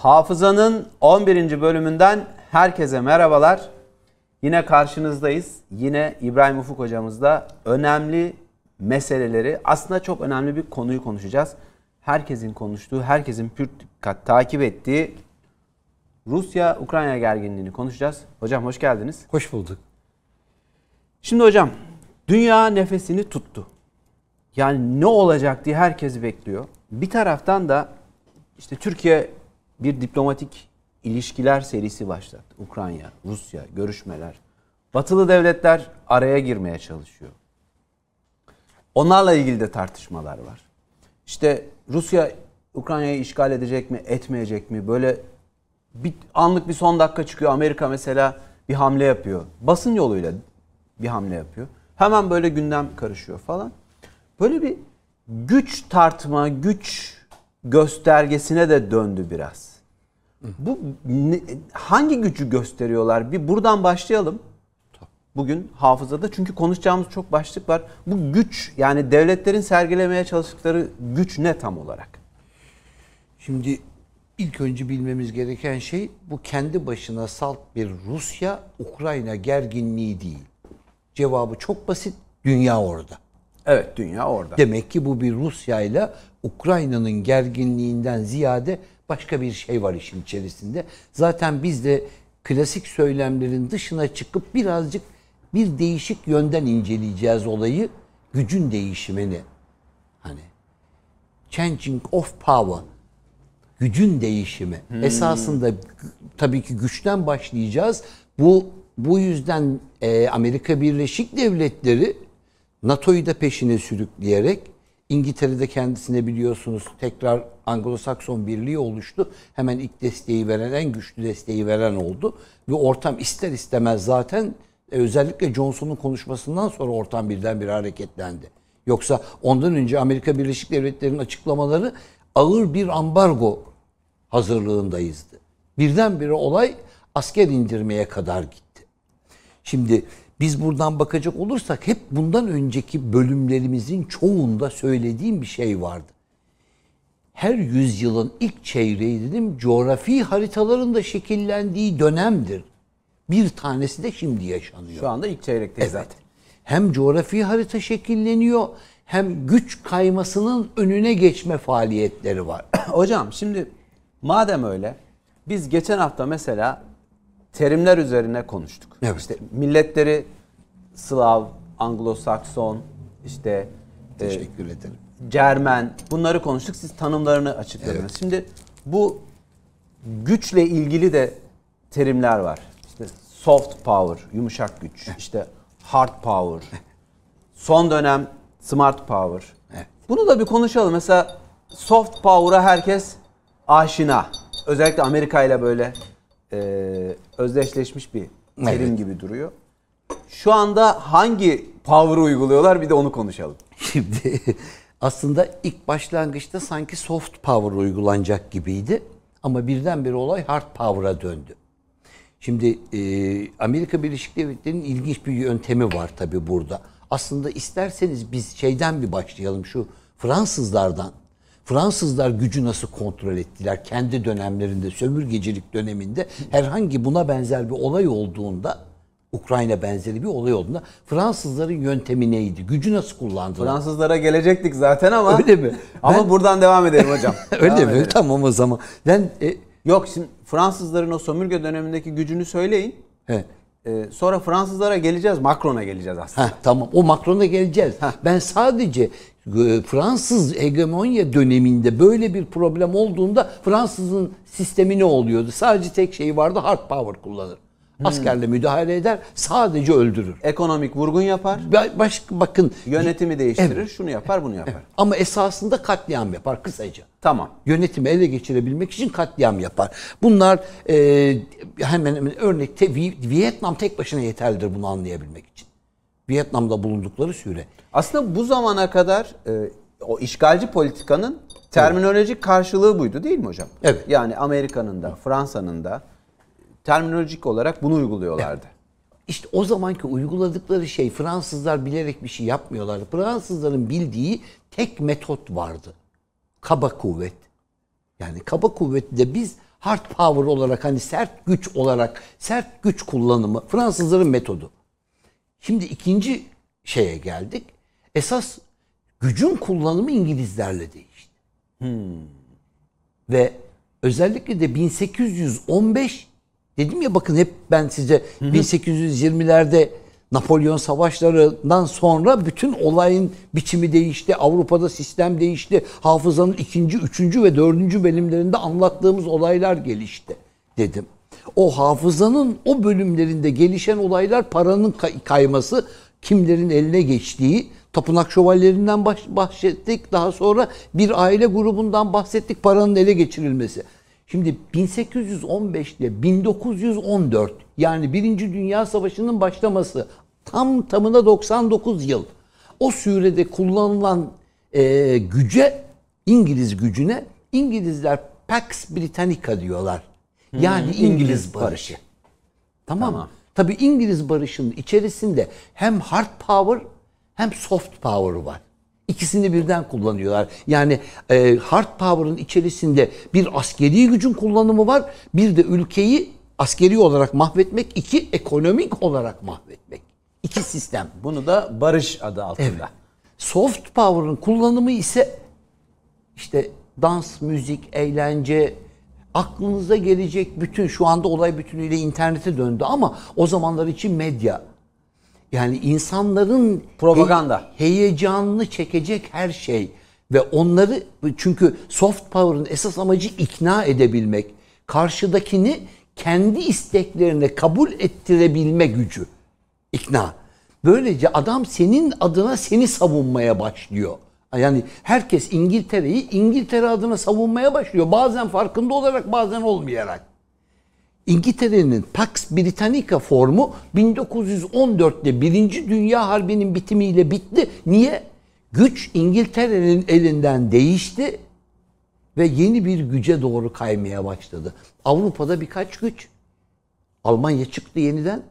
Hafızanın 11. bölümünden herkese merhabalar. Yine karşınızdayız. Yine İbrahim Ufuk hocamızla önemli meseleleri, aslında çok önemli bir konuyu konuşacağız. Herkesin konuştuğu, herkesin pür dikkat takip ettiği Rusya-Ukrayna gerginliğini konuşacağız. Hocam hoş geldiniz. Hoş bulduk. Şimdi hocam, dünya nefesini tuttu. Yani ne olacak diye herkes bekliyor. Bir taraftan da işte Türkiye bir diplomatik ilişkiler serisi başlattı. Ukrayna, Rusya, görüşmeler. Batılı devletler araya girmeye çalışıyor. Onlarla ilgili de tartışmalar var. İşte Rusya Ukrayna'yı işgal edecek mi, etmeyecek mi? Böyle bir anlık bir son dakika çıkıyor. Amerika mesela bir hamle yapıyor. Basın yoluyla bir hamle yapıyor. Hemen böyle gündem karışıyor falan. Böyle bir güç tartma, güç göstergesine de döndü biraz. Bu ne- hangi gücü gösteriyorlar? Bir buradan başlayalım. Bugün hafızada çünkü konuşacağımız çok başlık var. Bu güç yani devletlerin sergilemeye çalıştıkları güç ne tam olarak? Şimdi ilk önce bilmemiz gereken şey bu kendi başına salt bir Rusya-Ukrayna gerginliği değil. Cevabı çok basit. Dünya orada. Evet dünya orada. Demek ki bu bir Rusya ile Ukrayna'nın gerginliğinden ziyade başka bir şey var işin içerisinde. Zaten biz de klasik söylemlerin dışına çıkıp birazcık bir değişik yönden inceleyeceğiz olayı. Gücün değişimini. Hani changing of power. Gücün değişimi. Esasında g- tabii ki güçten başlayacağız. Bu bu yüzden e, Amerika Birleşik Devletleri NATO'yu da peşine sürükleyerek İngiltere'de kendisine biliyorsunuz tekrar Anglo-Sakson Birliği oluştu. Hemen ilk desteği veren, en güçlü desteği veren oldu. Ve ortam ister istemez zaten e, özellikle Johnson'un konuşmasından sonra ortam birdenbire hareketlendi. Yoksa ondan önce Amerika Birleşik Devletleri'nin açıklamaları ağır bir ambargo hazırlığındayızdı. Birdenbire olay asker indirmeye kadar gitti. Şimdi biz buradan bakacak olursak hep bundan önceki bölümlerimizin çoğunda söylediğim bir şey vardı. Her yüzyılın ilk çeyreği dedim coğrafi haritaların da şekillendiği dönemdir. Bir tanesi de şimdi yaşanıyor. Şu anda ilk çeyrekteyiz zaten. Hem coğrafi harita şekilleniyor hem güç kaymasının önüne geçme faaliyetleri var. Hocam şimdi madem öyle biz geçen hafta mesela terimler üzerine konuştuk. Evet. İşte milletleri Slav, Anglo-Sakson, işte e, Teşekkür ederim. Cermen bunları konuştuk. Siz tanımlarını açıkladınız. Şimdi bu güçle ilgili de terimler var. İşte soft power, yumuşak güç. işte hard power. Son dönem smart power. Evet. Bunu da bir konuşalım. Mesela soft power'a herkes aşina. Özellikle Amerika ile böyle e, özdeşleşmiş bir terim Evet. gibi duruyor. Şu anda hangi power'ı uyguluyorlar bir de onu konuşalım. Şimdi aslında ilk başlangıçta sanki soft power uygulanacak gibiydi. Ama birdenbire olay hard power'a döndü. Şimdi e, Amerika Birleşik Devletleri'nin ilginç bir yöntemi var tabii burada. Aslında isterseniz biz şeyden bir başlayalım şu Fransızlardan. Fransızlar gücü nasıl kontrol ettiler kendi dönemlerinde, sömürgecilik döneminde herhangi buna benzer bir olay olduğunda, Ukrayna benzeri bir olay olduğunda Fransızların yöntemi neydi? Gücü nasıl kullandılar? Fransızlara gelecektik zaten ama. Öyle mi? Ama Ben- buradan devam edelim hocam. Öyle Devam mi? edelim. Tamam o zaman. Ben e, Yok şimdi Fransızların o sömürge dönemindeki gücünü söyleyin. he, Ee, sonra Fransızlara geleceğiz. Macron'a geleceğiz aslında. Heh, tamam o Macron'a geleceğiz. Ben sadece Fransız hegemonya döneminde böyle bir problem olduğunda Fransız'ın sistemi ne oluyordu? Sadece tek şey vardı hard power kullanır. Askerle müdahale eder, sadece öldürür. Ekonomik vurgun yapar. Ba- Başka bakın Yönetimi değiştirir. Şunu yapar bunu yapar. ama esasında katliam yapar kısaca. Tamam. Yönetimi ele geçirebilmek için katliam yapar. Bunlar e, hemen hemen örnekte Vi- Vietnam tek başına yeterlidir bunu anlayabilmek için. Vietnam'da bulundukları süre. Aslında bu zamana kadar e, o işgalci politikanın terminolojik karşılığı buydu değil mi hocam? Evet. Yani Amerika'nın da Fransa'nın da terminolojik olarak bunu uyguluyorlardı. İşte o zamanki uyguladıkları şey Fransızlar bilerek bir şey yapmıyorlardı. Fransızların bildiği tek metot vardı. Kaba kuvvet. Yani kaba kuvveti de biz hard power olarak hani sert güç olarak sert güç kullanımı Fransızların metodu. Şimdi ikinci şeye geldik. Esas gücün kullanımı İngilizlerle değişti. Ve özellikle de 1815 dedim ya bakın hep ben size 1820'lerde Napolyon savaşlarından sonra bütün olayın biçimi değişti. Avrupa'da sistem değişti. Hafızanın ikinci, üçüncü ve dördüncü bölümlerinde anlattığımız olaylar gelişti dedim. O hafızanın o bölümlerinde gelişen olaylar paranın kay- kayması, kimlerin eline geçtiği, tapınak şövalyelerinden bahsettik. Daha sonra bir aile grubundan bahsettik paranın ele geçirilmesi. Şimdi 1815 ile 1914 yani Birinci Dünya Savaşı'nın başlaması tam tamına 99 yıl. O sürede kullanılan e, güce, İngiliz gücüne İngilizler Pax Britannica diyorlar. Yani İngiliz, İngiliz barışı. Tamam. Tamam. Tabii İngiliz barışının içerisinde hem hard power hem soft power var. İkisini birden kullanıyorlar. Yani e, hard power'ın içerisinde bir askeri gücün kullanımı var. Bir de ülkeyi askeri olarak mahvetmek, iki ekonomik olarak mahvetmek. İki sistem. Bunu da barış adı altında. Evet. Soft power'ın kullanımı ise işte dans, müzik, eğlence, aklınıza gelecek bütün şu anda olay bütünüyle internete döndü ama o zamanlar için medya. Yani insanların Propaganda. he- heyecanını çekecek her şey ve onları çünkü soft power'ın esas amacı ikna edebilmek. Karşıdakini kendi isteklerine kabul ettirebilme gücü. İkna. Böylece adam senin adına seni savunmaya başlıyor. Yani herkes İngiltere'yi İngiltere adına savunmaya başlıyor. Bazen farkında olarak bazen olmayarak. İngiltere'nin Pax Britannica formu 1914'te Birinci Dünya Harbi'nin bitimiyle bitti. Niye? Güç İngiltere'nin elinden değişti ve yeni bir güce doğru kaymaya başladı. Avrupa'da birkaç güç. Almanya çıktı yeniden.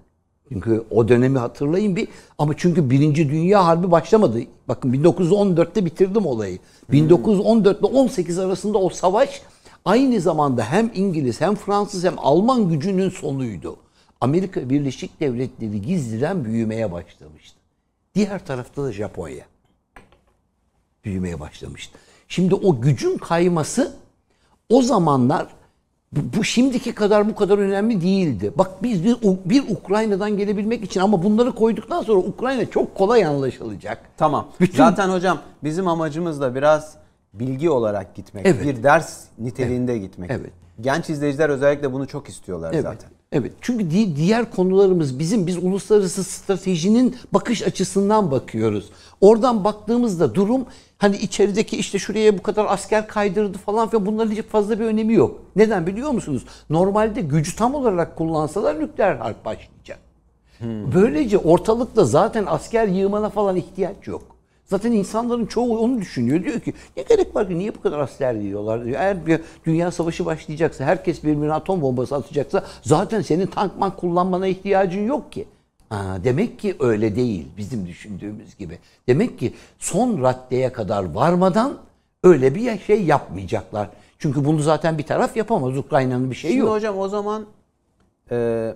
Çünkü o dönemi hatırlayın bir. Ama çünkü Birinci Dünya Harbi başlamadı. Bakın 1914'te bitirdim olayı. 1914 ile 18 arasında o savaş aynı zamanda hem İngiliz hem Fransız hem Alman gücünün sonuydu. Amerika Birleşik Devletleri gizliden büyümeye başlamıştı. Diğer tarafta da Japonya büyümeye başlamıştı. Şimdi o gücün kayması o zamanlar bu, şimdiki kadar bu kadar önemli değildi. Bak biz bir, bir Ukrayna'dan gelebilmek için ama bunları koyduktan sonra Ukrayna çok kolay anlaşılacak. Tamam. Bütün- Zaten hocam bizim amacımız da biraz bilgi olarak gitmek. Evet. Bir ders niteliğinde gitmek. Evet. Genç izleyiciler özellikle bunu çok istiyorlar Evet. zaten. Evet. Çünkü di- diğer konularımız bizim biz uluslararası stratejinin bakış açısından bakıyoruz. Oradan baktığımızda durum hani içerideki işte şuraya bu kadar asker kaydırdı falan filan bunların hiç fazla bir önemi yok. Neden biliyor musunuz? Normalde gücü tam olarak kullansalar nükleer harp başlayacak. Böylece ortalıkta zaten asker yığmana falan ihtiyaç yok. Zaten insanların çoğu onu düşünüyor. Diyor ki ne gerek var ki niye bu kadar asker yiyorlar diyor. Eğer bir dünya savaşı başlayacaksa, herkes birbirine atom bombası atacaksa zaten senin tank mank kullanmana ihtiyacın yok ki. Ha, demek ki öyle değil bizim düşündüğümüz gibi. Demek ki son raddeye kadar varmadan öyle bir şey yapmayacaklar. Çünkü bunu zaten bir taraf yapamaz. Ukrayna'nın bir şeyi Şimdi yok. hocam o zaman e,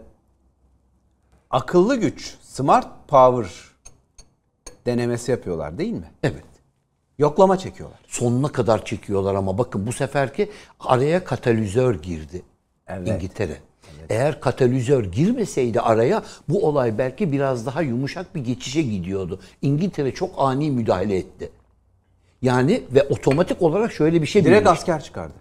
akıllı güç, smart power denemesi yapıyorlar değil mi? Evet. Yoklama çekiyorlar. sonuna kadar çekiyorlar ama bakın bu seferki araya katalizör girdi. Evet. İngiltere. Eğer katalizör girmeseydi araya bu olay belki biraz daha yumuşak bir geçişe gidiyordu. İngiltere çok ani müdahale etti. Yani ve otomatik olarak şöyle bir şey Direkt birleşti. asker çıkardı.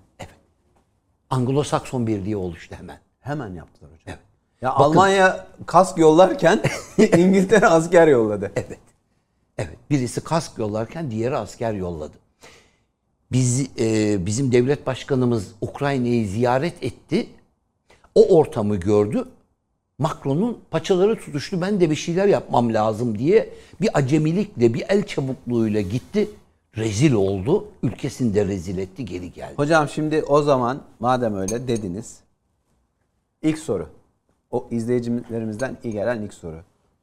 Anglo-Sakson birliği oluştu hemen. Hemen yaptılar hocam. Evet. Ya Almanya kask yollarken İngiltere asker yolladı. Evet. Evet. Birisi kask yollarken diğeri asker yolladı. Biz e, bizim devlet başkanımız Ukrayna'yı ziyaret etti. O ortamı gördü. Macron'un paçaları tutuştu. Ben de bir şeyler yapmam lazım diye bir acemilikle, bir el çabukluğuyla gitti. Rezil oldu. Ülkesini de rezil etti, geri geldi. Hocam şimdi o zaman madem öyle dediniz. İlk soru. O izleyicilerimizden iyi gelen ilk soru.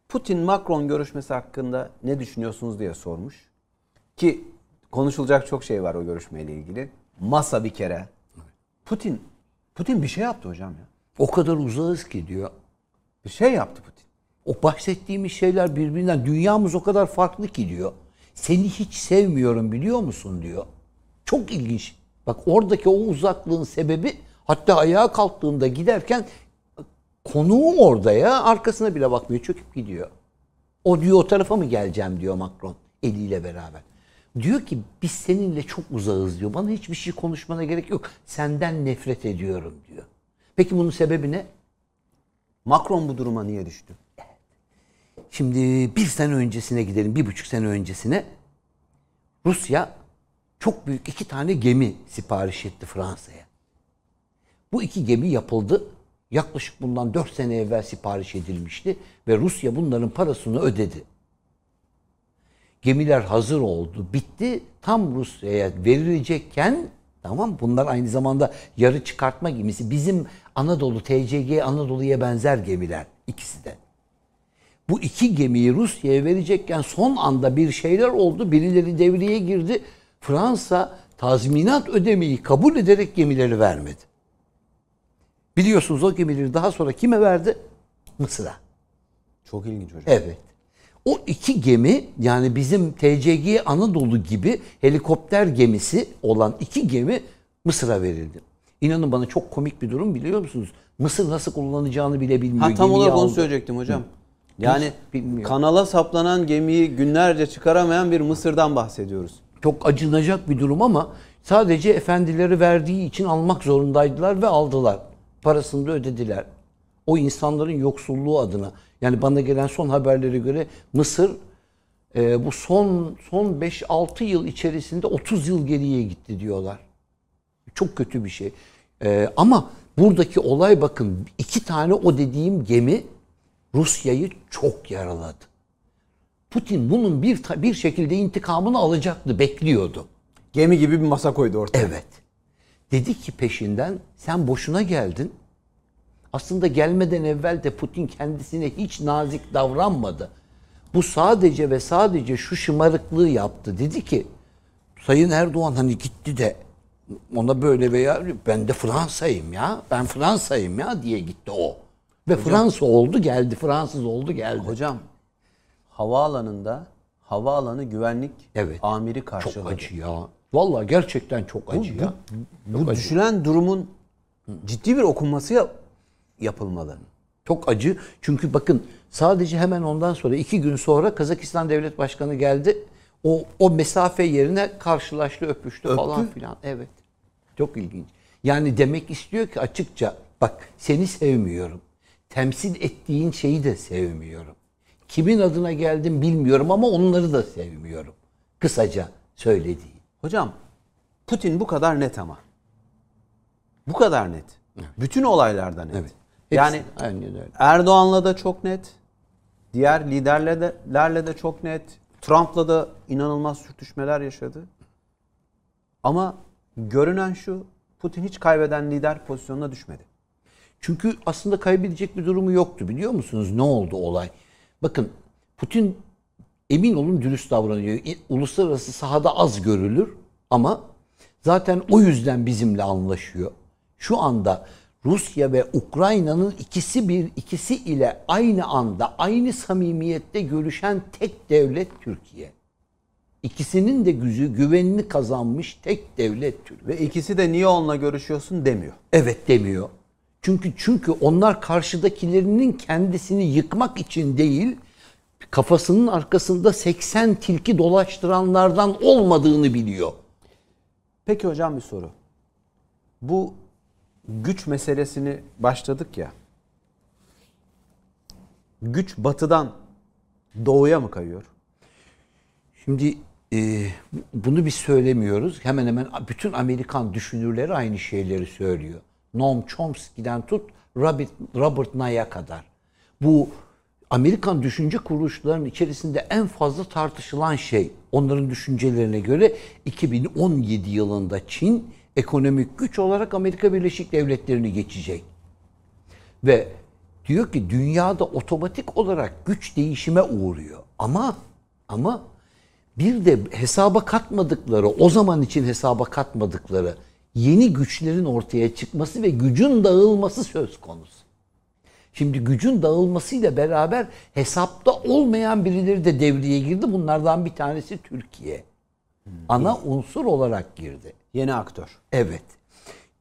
Putin-Macron görüşmesi hakkında ne düşünüyorsunuz diye sormuş. Ki konuşulacak çok şey var o görüşmeyle ilgili. Masa bir kere. Putin Putin bir şey yaptı hocam ya. O kadar uzağız ki diyor. Bir şey yaptı Putin. O bahsettiğimiz şeyler birbirinden dünyamız o kadar farklı ki diyor. Seni hiç sevmiyorum biliyor musun diyor. Çok ilginç. Bak oradaki o uzaklığın sebebi hatta ayağa kalktığında giderken konuğum orada ya arkasına bile bakmıyor çöküp gidiyor. O diyor o tarafa mı geleceğim diyor Macron eliyle beraber. Diyor ki biz seninle çok uzağız diyor. Bana hiçbir şey konuşmana gerek yok. Senden nefret ediyorum diyor. Peki bunun sebebi ne? Macron bu duruma niye düştü? Şimdi bir sene öncesine gidelim, bir buçuk sene öncesine. Rusya çok büyük iki tane gemi sipariş etti Fransa'ya. Bu iki gemi yapıldı. Yaklaşık bundan dört sene evvel sipariş edilmişti ve Rusya bunların parasını ödedi. Gemiler hazır oldu, bitti. Tam Rusya'ya verilecekken tamam bunlar aynı zamanda yarı çıkartma gemisi. Bizim Anadolu, TCG Anadolu'ya benzer gemiler ikisi de. Bu iki gemiyi Rusya'ya verecekken son anda bir şeyler oldu. Birileri devreye girdi. Fransa tazminat ödemeyi kabul ederek gemileri vermedi. Biliyorsunuz o gemileri daha sonra kime verdi? Mısır'a. Çok ilginç hocam. Evet. O iki gemi yani bizim TCG Anadolu gibi helikopter gemisi olan iki gemi Mısır'a verildi. İnanın bana çok komik bir durum biliyor musunuz? Mısır nasıl kullanacağını bile bilmiyor. Ha tam olarak onu söyleyecektim hocam. Yani bilmiyorum. kanala saplanan gemiyi günlerce çıkaramayan bir Mısır'dan bahsediyoruz. Çok acınacak bir durum ama sadece efendileri verdiği için almak zorundaydılar ve aldılar. Parasını da ödediler. O insanların yoksulluğu adına. Yani bana gelen son haberlere göre Mısır e, bu son son 5-6 yıl içerisinde 30 yıl geriye gitti diyorlar. Çok kötü bir şey. E, ama buradaki olay bakın iki tane o dediğim gemi Rusya'yı çok yaraladı. Putin bunun bir bir şekilde intikamını alacaktı, bekliyordu. Gemi gibi bir masa koydu ortaya. Evet. Dedi ki peşinden sen boşuna geldin. Aslında gelmeden evvel de Putin kendisine hiç nazik davranmadı. Bu sadece ve sadece şu şımarıklığı yaptı. Dedi ki Sayın Erdoğan hani gitti de ona böyle veya ben de Fransa'yım ya. Ben Fransa'yım ya diye gitti o. Ve Fransa oldu geldi. Fransız oldu geldi. Hocam havaalanında havaalanı güvenlik Evet. amiri çok karşıladı. acı ya. Vallahi gerçekten çok acı ya. Bu düşülen durumun ciddi bir okunması yap- yapılmalı. Çok acı. Çünkü bakın sadece hemen ondan sonra iki gün sonra Kazakistan Devlet Başkanı geldi. O, o mesafe yerine karşılaştı, öpüştü falan filan. Evet. Çok ilginç. Yani demek istiyor ki açıkça bak seni sevmiyorum. Temsil ettiğin şeyi de sevmiyorum. Kimin adına geldim bilmiyorum ama onları da sevmiyorum. Kısaca söylediği. Hocam Putin bu kadar net ama. Bu kadar net. Bütün olaylarda net. Evet. Yani Hepsi aynen öyle. Erdoğan'la da çok net. Diğer liderlerle de, lerle de çok net. Trump'la da inanılmaz sürtüşmeler yaşadı. Ama görünen şu Putin hiç kaybeden lider pozisyonuna düşmedi. Çünkü aslında kaybedecek bir durumu yoktu biliyor musunuz? Ne oldu olay? Bakın Putin emin olun dürüst davranıyor. Uluslararası sahada az görülür ama zaten o yüzden bizimle anlaşıyor. Şu anda Rusya ve Ukrayna'nın ikisi bir ikisi ile aynı anda aynı samimiyette görüşen tek devlet Türkiye. İkisinin de gücü güvenini kazanmış tek devlet Türkiye. Ve ikisi de niye onunla görüşüyorsun demiyor. Evet demiyor. Çünkü çünkü onlar karşıdakilerinin kendisini yıkmak için değil, kafasının arkasında 80 tilki dolaştıranlardan olmadığını biliyor. Peki hocam bir soru. Bu güç meselesini başladık ya. Güç batıdan doğuya mı kayıyor? Şimdi e, bunu biz söylemiyoruz. Hemen hemen bütün Amerikan düşünürleri aynı şeyleri söylüyor. Noam Chomsky'den tut Robert, Robert Nye'a kadar. Bu Amerikan düşünce kuruluşlarının içerisinde en fazla tartışılan şey onların düşüncelerine göre 2017 yılında Çin ekonomik güç olarak Amerika Birleşik Devletleri'ni geçecek. Ve diyor ki dünyada otomatik olarak güç değişime uğruyor. Ama ama bir de hesaba katmadıkları, o zaman için hesaba katmadıkları yeni güçlerin ortaya çıkması ve gücün dağılması söz konusu. Şimdi gücün dağılmasıyla beraber hesapta olmayan birileri de devreye girdi. Bunlardan bir tanesi Türkiye. Ana unsur olarak girdi. Yeni aktör. Evet.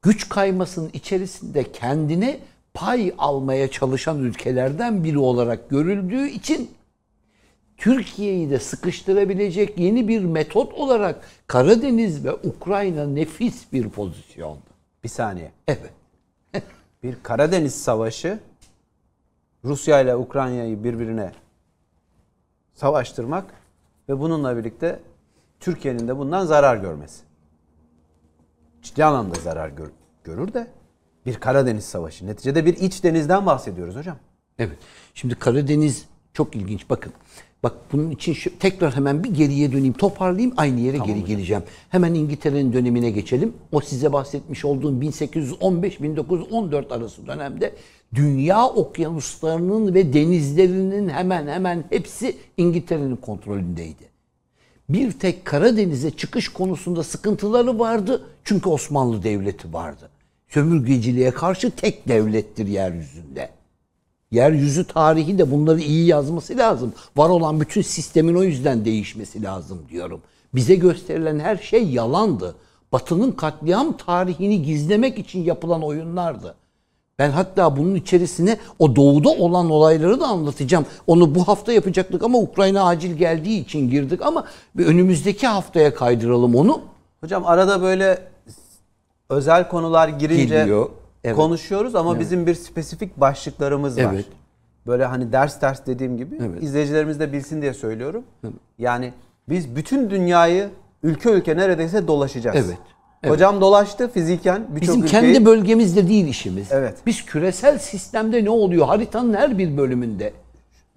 Güç kaymasının içerisinde kendine pay almaya çalışan ülkelerden biri olarak görüldüğü için Türkiye'yi de sıkıştırabilecek yeni bir metot olarak Karadeniz ve Ukrayna nefis bir pozisyonda. Bir saniye. Evet. Bir Karadeniz Savaşı Rusya ile Ukrayna'yı birbirine savaştırmak ve bununla birlikte Türkiye'nin de bundan zarar görmesi. Ciddi anlamda zarar gör- görür de bir Karadeniz Savaşı. Neticede bir iç denizden bahsediyoruz hocam. Evet. Şimdi Karadeniz çok ilginç. Bakın. Bak bunun için şu, tekrar hemen bir geriye döneyim, toparlayayım, aynı yere geri geleceğim. Hemen İngiltere'nin dönemine geçelim. O size bahsetmiş olduğum 1815-1914 arası dönemde dünya okyanuslarının ve denizlerinin hemen hemen hepsi İngiltere'nin kontrolündeydi. Bir tek Karadeniz'e çıkış konusunda sıkıntıları vardı. Çünkü Osmanlı Devleti vardı. Sömürgeciliğe karşı tek devlettir yeryüzünde. Yeryüzü tarihi de bunları iyi yazması lazım. Var olan bütün sistemin o yüzden değişmesi lazım diyorum. Bize gösterilen her şey yalandı. Batı'nın katliam tarihini gizlemek için yapılan oyunlardı. Ben hatta bunun içerisine o doğuda olan olayları da anlatacağım. Onu bu hafta yapacaktık ama Ukrayna acil geldiği için girdik ama bir önümüzdeki haftaya kaydıralım onu. Hocam arada böyle özel konular girince Geliyor, evet. konuşuyoruz ama bizim bir spesifik başlıklarımız var. Evet. Böyle hani ders ders dediğim gibi Evet. izleyicilerimiz de bilsin diye söylüyorum. Yani biz bütün dünyayı ülke ülke neredeyse dolaşacağız. Evet, evet. Hocam dolaştı fiziken birçok Bizim ülkeyi. kendi bölgemizde değil işimiz. Evet. Biz küresel sistemde ne oluyor? Haritanın her bir bölümünde.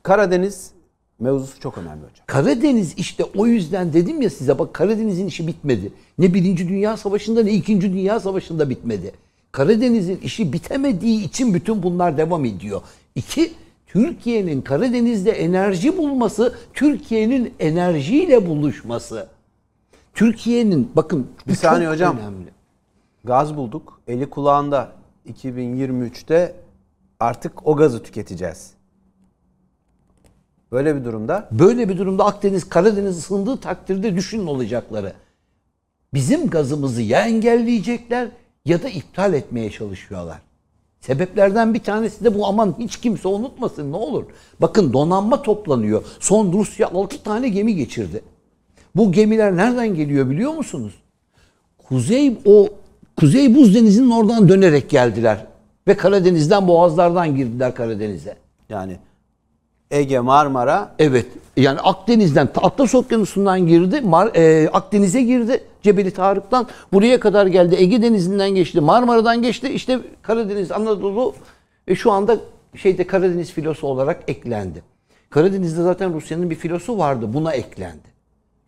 Karadeniz mevzusu çok önemli hocam. Karadeniz işte o yüzden dedim ya size bak Karadeniz'in işi bitmedi. Ne Birinci Dünya Savaşı'nda ne İkinci Dünya Savaşı'nda bitmedi. Karadeniz'in işi bitemediği için bütün bunlar devam ediyor. İki, Türkiye'nin Karadeniz'de enerji bulması, Türkiye'nin enerjiyle buluşması. Türkiye'nin bakın Bir saniye hocam. önemli. Gaz bulduk. Eli kulağında 2023'te artık o gazı tüketeceğiz. Böyle bir durumda Böyle bir durumda Akdeniz, Karadeniz ısındığı takdirde düşünün olacakları. Bizim gazımızı ya engelleyecekler ya da iptal etmeye çalışıyorlar. Sebeplerden bir tanesi de bu aman hiç kimse unutmasın ne olur. Bakın donanma toplanıyor. Son Rusya 6 tane gemi geçirdi. Bu gemiler nereden geliyor biliyor musunuz? Kuzey o Kuzey Buz Denizi'nin oradan dönerek geldiler. Ve Karadeniz'den boğazlardan girdiler Karadeniz'e. yani Ege, Marmara Evet. Yani Akdeniz'den Atlas Okyanusu'ndan girdi. Mar, e, Akdeniz'e girdi. Cebeli Tarık'tan buraya kadar geldi. Ege Denizi'nden geçti. Marmara'dan geçti. İşte Karadeniz, Anadolu e, şu anda şeyde Karadeniz filosu olarak eklendi. Karadeniz'de zaten Rusya'nın bir filosu vardı. Buna eklendi.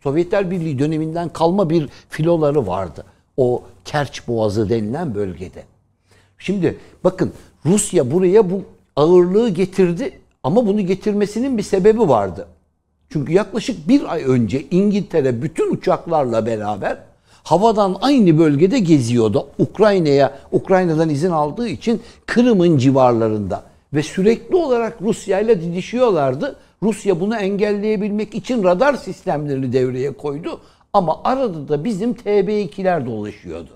Sovyetler Birliği döneminden kalma bir filoları vardı. O Kerç Boğazı denilen bölgede. Şimdi bakın Rusya buraya bu ağırlığı getirdi ama bunu getirmesinin bir sebebi vardı. Çünkü yaklaşık bir ay önce İngiltere bütün uçaklarla beraber havadan aynı bölgede geziyordu. Ukrayna'ya, Ukrayna'dan izin aldığı için Kırım'ın civarlarında ve sürekli olarak Rusya ile didişiyorlardı. Rusya bunu engelleyebilmek için radar sistemlerini devreye koydu ama arada da bizim TB2'ler dolaşıyordu.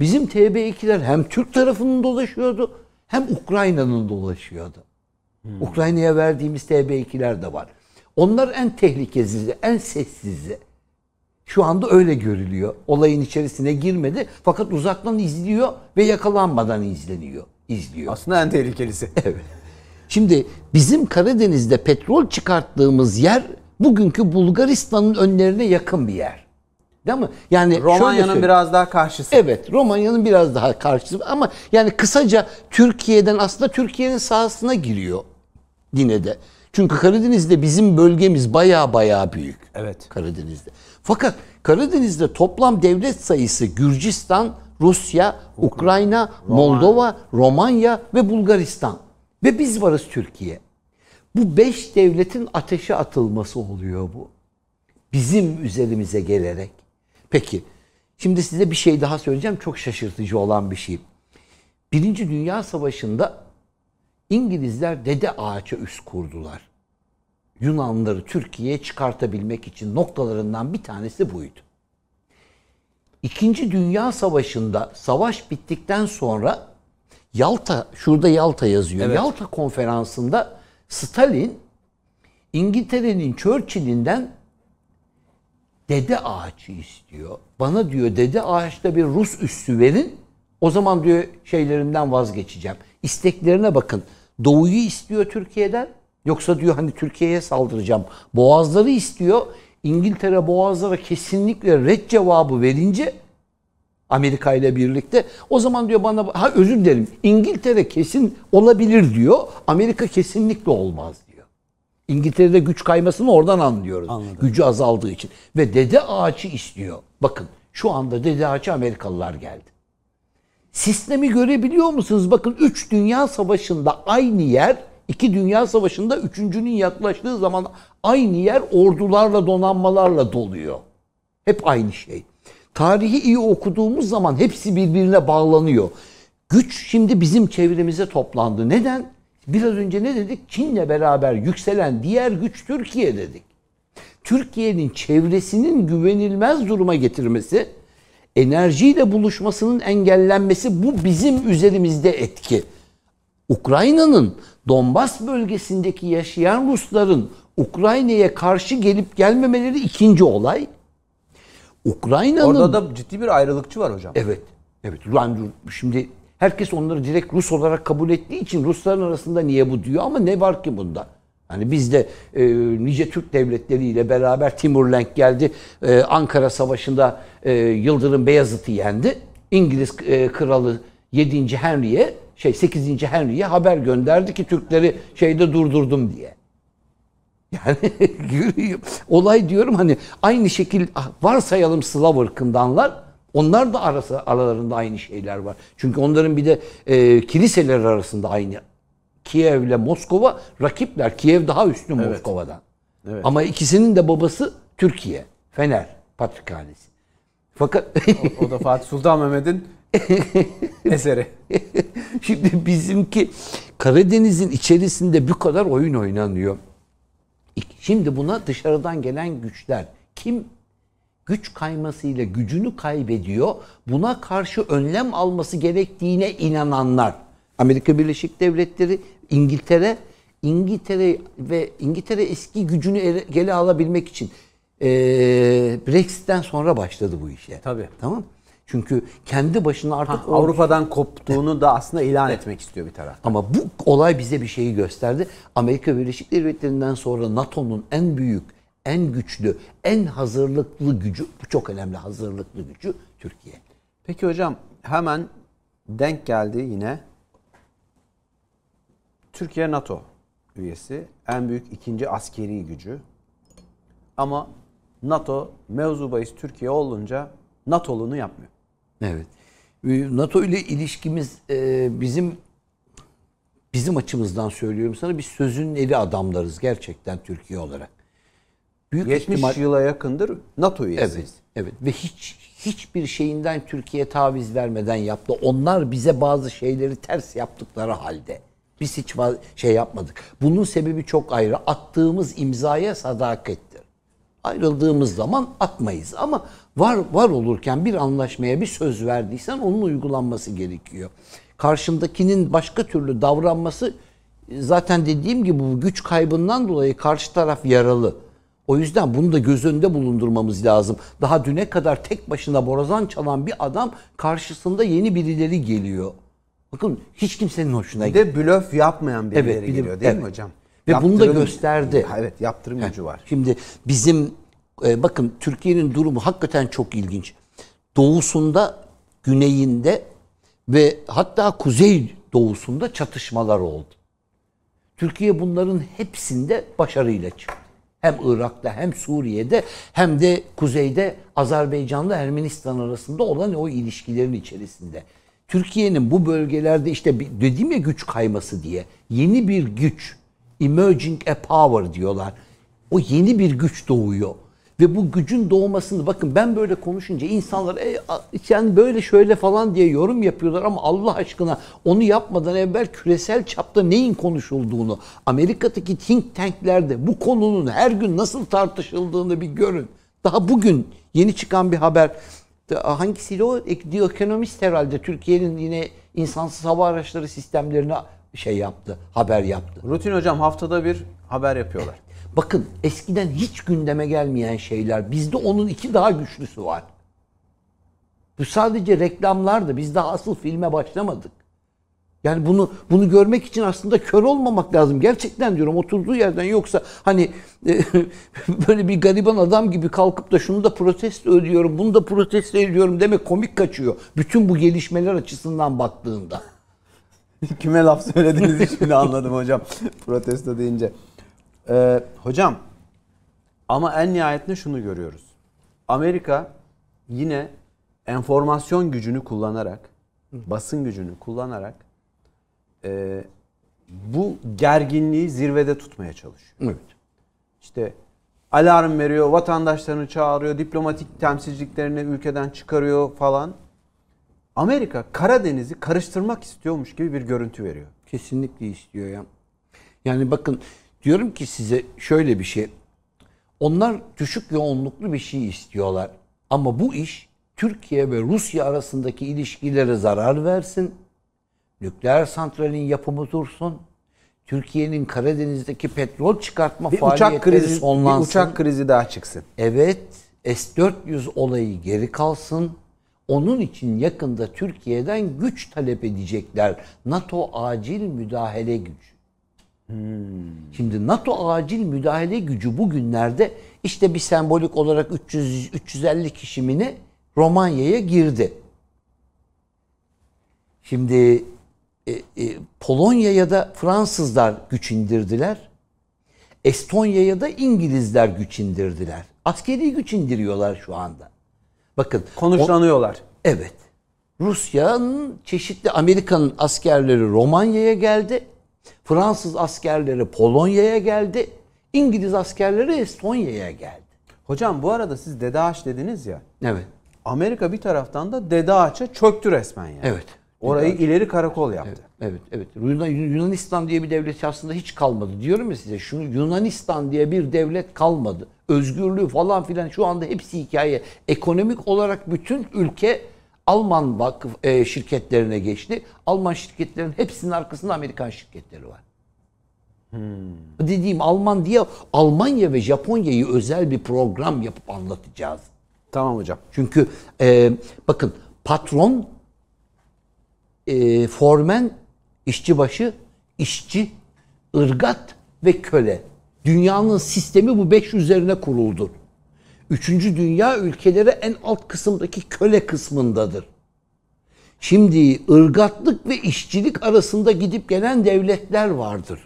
Bizim TB2'ler hem Türk tarafının dolaşıyordu hem Ukrayna'nın dolaşıyordu. Ukrayna'ya verdiğimiz TB2'ler de var. Onlar en tehlikesizi, en sessizi. Şu anda öyle görülüyor. Olayın içerisine girmedi fakat uzaktan izliyor ve yakalanmadan izleniyor, izliyor. aslında en tehlikelisi. Evet. Şimdi bizim Karadeniz'de petrol çıkarttığımız yer bugünkü Bulgaristan'ın önlerine yakın bir yer. Değil mi? Yani Romanya'nın biraz daha karşısı. Evet, Romanya'nın biraz daha karşısı ama yani kısaca Türkiye'den aslında Türkiye'nin sahasına giriyor yine de. Çünkü Karadeniz'de bizim bölgemiz baya baya büyük. Evet. Karadeniz'de. Fakat Karadeniz'de toplam devlet sayısı Gürcistan, Rusya, Ukrayna, Moldova, Romanya ve Bulgaristan. Ve biz varız Türkiye. Bu beş devletin ateşe atılması oluyor bu. Bizim üzerimize gelerek. Peki Şimdi size bir şey daha söyleyeceğim. Çok şaşırtıcı olan bir şey. Birinci Dünya Savaşı'nda İngilizler dede ağaça üs kurdular. Yunanlıları Türkiye'ye çıkartabilmek için noktalarından bir tanesi buydu. İkinci Dünya Savaşı'nda savaş bittikten sonra Yalta, şurada Yalta yazıyor. Evet. Yalta konferansında Stalin İngiltere'nin Churchill'inden dede ağaçı istiyor. Bana diyor dede ağaçta bir Rus üssü verin. O zaman diyor şeylerinden vazgeçeceğim. İsteklerine bakın. Doğuyu istiyor Türkiye'den. Yoksa diyor hani Türkiye'ye saldıracağım. Boğazları istiyor. İngiltere boğazlara kesinlikle red cevabı verince Amerika ile birlikte o zaman diyor bana ha özür dilerim İngiltere kesin olabilir diyor. Amerika kesinlikle olmaz diyor. İngiltere'de güç kaymasını oradan anlıyoruz. Gücü azaldığı için. Ve dede ağaçı istiyor. Bakın şu anda dede ağaçı Amerikalılar geldi. Sistemi görebiliyor musunuz? Bakın 3 Dünya Savaşı'nda aynı yer, 2 Dünya Savaşı'nda üçüncünün yaklaştığı zaman aynı yer ordularla, donanmalarla doluyor. Hep aynı şey. Tarihi iyi okuduğumuz zaman hepsi birbirine bağlanıyor. Güç şimdi bizim çevremize toplandı. Neden? Biraz önce ne dedik? Çin'le beraber yükselen diğer güç Türkiye dedik. Türkiye'nin çevresinin güvenilmez duruma getirmesi, enerjiyle buluşmasının engellenmesi bu bizim üzerimizde etki. Ukrayna'nın Donbas bölgesindeki yaşayan Rusların Ukrayna'ya karşı gelip gelmemeleri ikinci olay. Ukrayna'nın Orada da ciddi bir ayrılıkçı var hocam. Evet. Evet. Yani şimdi herkes onları direkt Rus olarak kabul ettiği için Rusların arasında niye bu diyor ama ne var ki bunda? Hani biz de e, nice Türk devletleriyle beraber Timurlenk geldi. E, Ankara Savaşı'nda e, Yıldırım Beyazıt'ı yendi. İngiliz e, kralı 7. Henry'e şey 8. Henry'e haber gönderdi ki Türkleri şeyde durdurdum diye. Yani olay diyorum hani aynı şekil ah, varsayalım Slav ırkındanlar. Onlar da arası, aralarında aynı şeyler var. Çünkü onların bir de e, kiliseler arasında aynı. Kiev ile Moskova rakipler. Kiev daha üstün Moskova'dan. Evet. Ama ikisinin de babası Türkiye. Fener Patrikhanesi. Fakat O da Fatih Sultan Mehmet'in eseri. Şimdi bizimki Karadeniz'in içerisinde bu kadar oyun oynanıyor. Şimdi buna dışarıdan gelen güçler kim güç kaymasıyla gücünü kaybediyor. Buna karşı önlem alması gerektiğine inananlar. Amerika Birleşik Devletleri, İngiltere, İngiltere ve İngiltere eski gücünü ele- geri alabilmek için eee Brexit'ten sonra başladı bu işe. Tabii. Tamam? Çünkü kendi başına artık Ha, Avrupa'dan koptuğunu da aslında ilan etmek istiyor bir taraf. ama bu olay bize bir şeyi gösterdi. Amerika Birleşik Devletleri'nden sonra NATO'nun en büyük, en güçlü, en hazırlıklı gücü, bu çok önemli hazırlıklı gücü Türkiye. Peki hocam hemen denk geldi yine. Türkiye NATO üyesi. En büyük ikinci askeri gücü. Ama NATO mevzu bahis Türkiye olunca NATO'luğunu yapmıyor. Evet. Ee, NATO ile ilişkimiz e, bizim bizim açımızdan söylüyorum sana biz sözün eli adamlarız gerçekten Türkiye olarak. Büyük 70 ihtimal- yıla yakındır NATO üyesiyiz. Evet. Evet ve hiç hiçbir şeyinden Türkiye taviz vermeden yaptı. Onlar bize bazı şeyleri ters yaptıkları halde biz hiç şey yapmadık. Bunun sebebi çok ayrı. Attığımız imzaya sadakattir. Ayrıldığımız zaman atmayız ama var var olurken bir anlaşmaya bir söz verdiysen onun uygulanması gerekiyor. Karşındakinin başka türlü davranması zaten dediğim gibi bu güç kaybından dolayı karşı taraf yaralı. O yüzden bunu da göz önünde bulundurmamız lazım. Daha düne kadar tek başına borazan çalan bir adam karşısında yeni birileri geliyor. Bakın hiç kimsenin hoşuna Bir de blöf yapmayan birileri Evet, de- geliyor değil mi evet. hocam? Ve bunu da Yaptırım- gösterdi. Evet yaptırım gücü var. Şimdi bizim e, bakın Türkiye'nin durumu hakikaten çok ilginç. Doğusunda, güneyinde ve hatta kuzey doğusunda çatışmalar oldu. Türkiye bunların hepsinde başarıyla çıktı. Hem Irak'ta hem Suriye'de hem de kuzeyde Azerbaycan'la Ermenistan arasında olan o ilişkilerin içerisinde. Türkiye'nin bu bölgelerde işte dediğim ya güç kayması diye yeni bir güç, emerging a power diyorlar. O yeni bir güç doğuyor. Ve bu gücün doğmasını bakın ben böyle konuşunca insanlar e, yani böyle şöyle falan diye yorum yapıyorlar ama Allah aşkına onu yapmadan evvel küresel çapta neyin konuşulduğunu, Amerika'daki think tanklerde bu konunun her gün nasıl tartışıldığını bir görün. Daha bugün yeni çıkan bir haber hangisiydi o? The Economist herhalde Türkiye'nin yine insansız hava araçları sistemlerine şey yaptı, haber yaptı. Rutin hocam haftada bir haber yapıyorlar. Bakın eskiden hiç gündeme gelmeyen şeyler. Bizde onun iki daha güçlüsü var. Bu sadece reklamlardı. Biz daha asıl filme başlamadık. Yani bunu bunu görmek için aslında kör olmamak lazım. Gerçekten diyorum oturduğu yerden yoksa hani e, böyle bir gariban adam gibi kalkıp da şunu da protesto ediyorum, bunu da protesto ediyorum demek komik kaçıyor. Bütün bu gelişmeler açısından baktığında. Kime laf söylediğinizi şimdi anladım hocam. Protesto deyince. Ee, hocam ama en nihayetinde şunu görüyoruz. Amerika yine enformasyon gücünü kullanarak, basın gücünü kullanarak e, bu gerginliği zirvede tutmaya çalışıyor. Evet. İşte alarm veriyor, vatandaşlarını çağırıyor, diplomatik temsilciliklerini ülkeden çıkarıyor falan. Amerika Karadeniz'i karıştırmak istiyormuş gibi bir görüntü veriyor. Kesinlikle istiyor ya. Yani bakın diyorum ki size şöyle bir şey. Onlar düşük yoğunluklu bir şey istiyorlar. Ama bu iş Türkiye ve Rusya arasındaki ilişkilere zarar versin. Nükleer santralin yapımı dursun. Türkiye'nin Karadeniz'deki petrol çıkartma Bir faaliyetleri uçak krizi, bir sonlansın. uçak krizi daha çıksın. Evet, S-400 olayı geri kalsın. Onun için yakında Türkiye'den güç talep edecekler. NATO acil müdahale gücü. Şimdi NATO acil müdahale gücü bugünlerde işte bir sembolik olarak 300 350 kişi mi ne Romanya'ya girdi. Şimdi e, e, Polonya'ya da Fransızlar güç indirdiler. Estonya'ya da İngilizler güç indirdiler. Askeri güç indiriyorlar şu anda. Bakın Konuşlanıyorlar. Evet. Rusya'nın çeşitli Amerika'nın askerleri Romanya'ya geldi. Fransız askerleri Polonya'ya geldi. İngiliz askerleri Estonya'ya geldi. Hocam bu arada siz Dede Ağaç dediniz ya. Evet. Amerika bir taraftan da Dede Ağaç'a çöktü resmen yani. Evet. Orayı ileri karakol yaptı. Evet, evet. Yunan- Yunanistan diye bir devlet aslında hiç kalmadı. Diyorum ya size şu Yunanistan diye bir devlet kalmadı. Özgürlüğü falan filan şu anda hepsi hikaye. Ekonomik olarak bütün ülke Alman vakıf e, şirketlerine geçti. Alman şirketlerin hepsinin arkasında Amerikan şirketleri var. Dediğim Alman diye Almanya ve Japonya'yı özel bir program yapıp anlatacağız. Tamam hocam. Çünkü e, bakın patron, e, formen, işçibaşı, işçi, ırgat ve köle. Dünyanın sistemi bu beş üzerine kuruldu. Üçüncü dünya ülkeleri en alt kısımdaki köle kısmındadır. Şimdi ırgatlık ve işçilik arasında gidip gelen devletler vardır.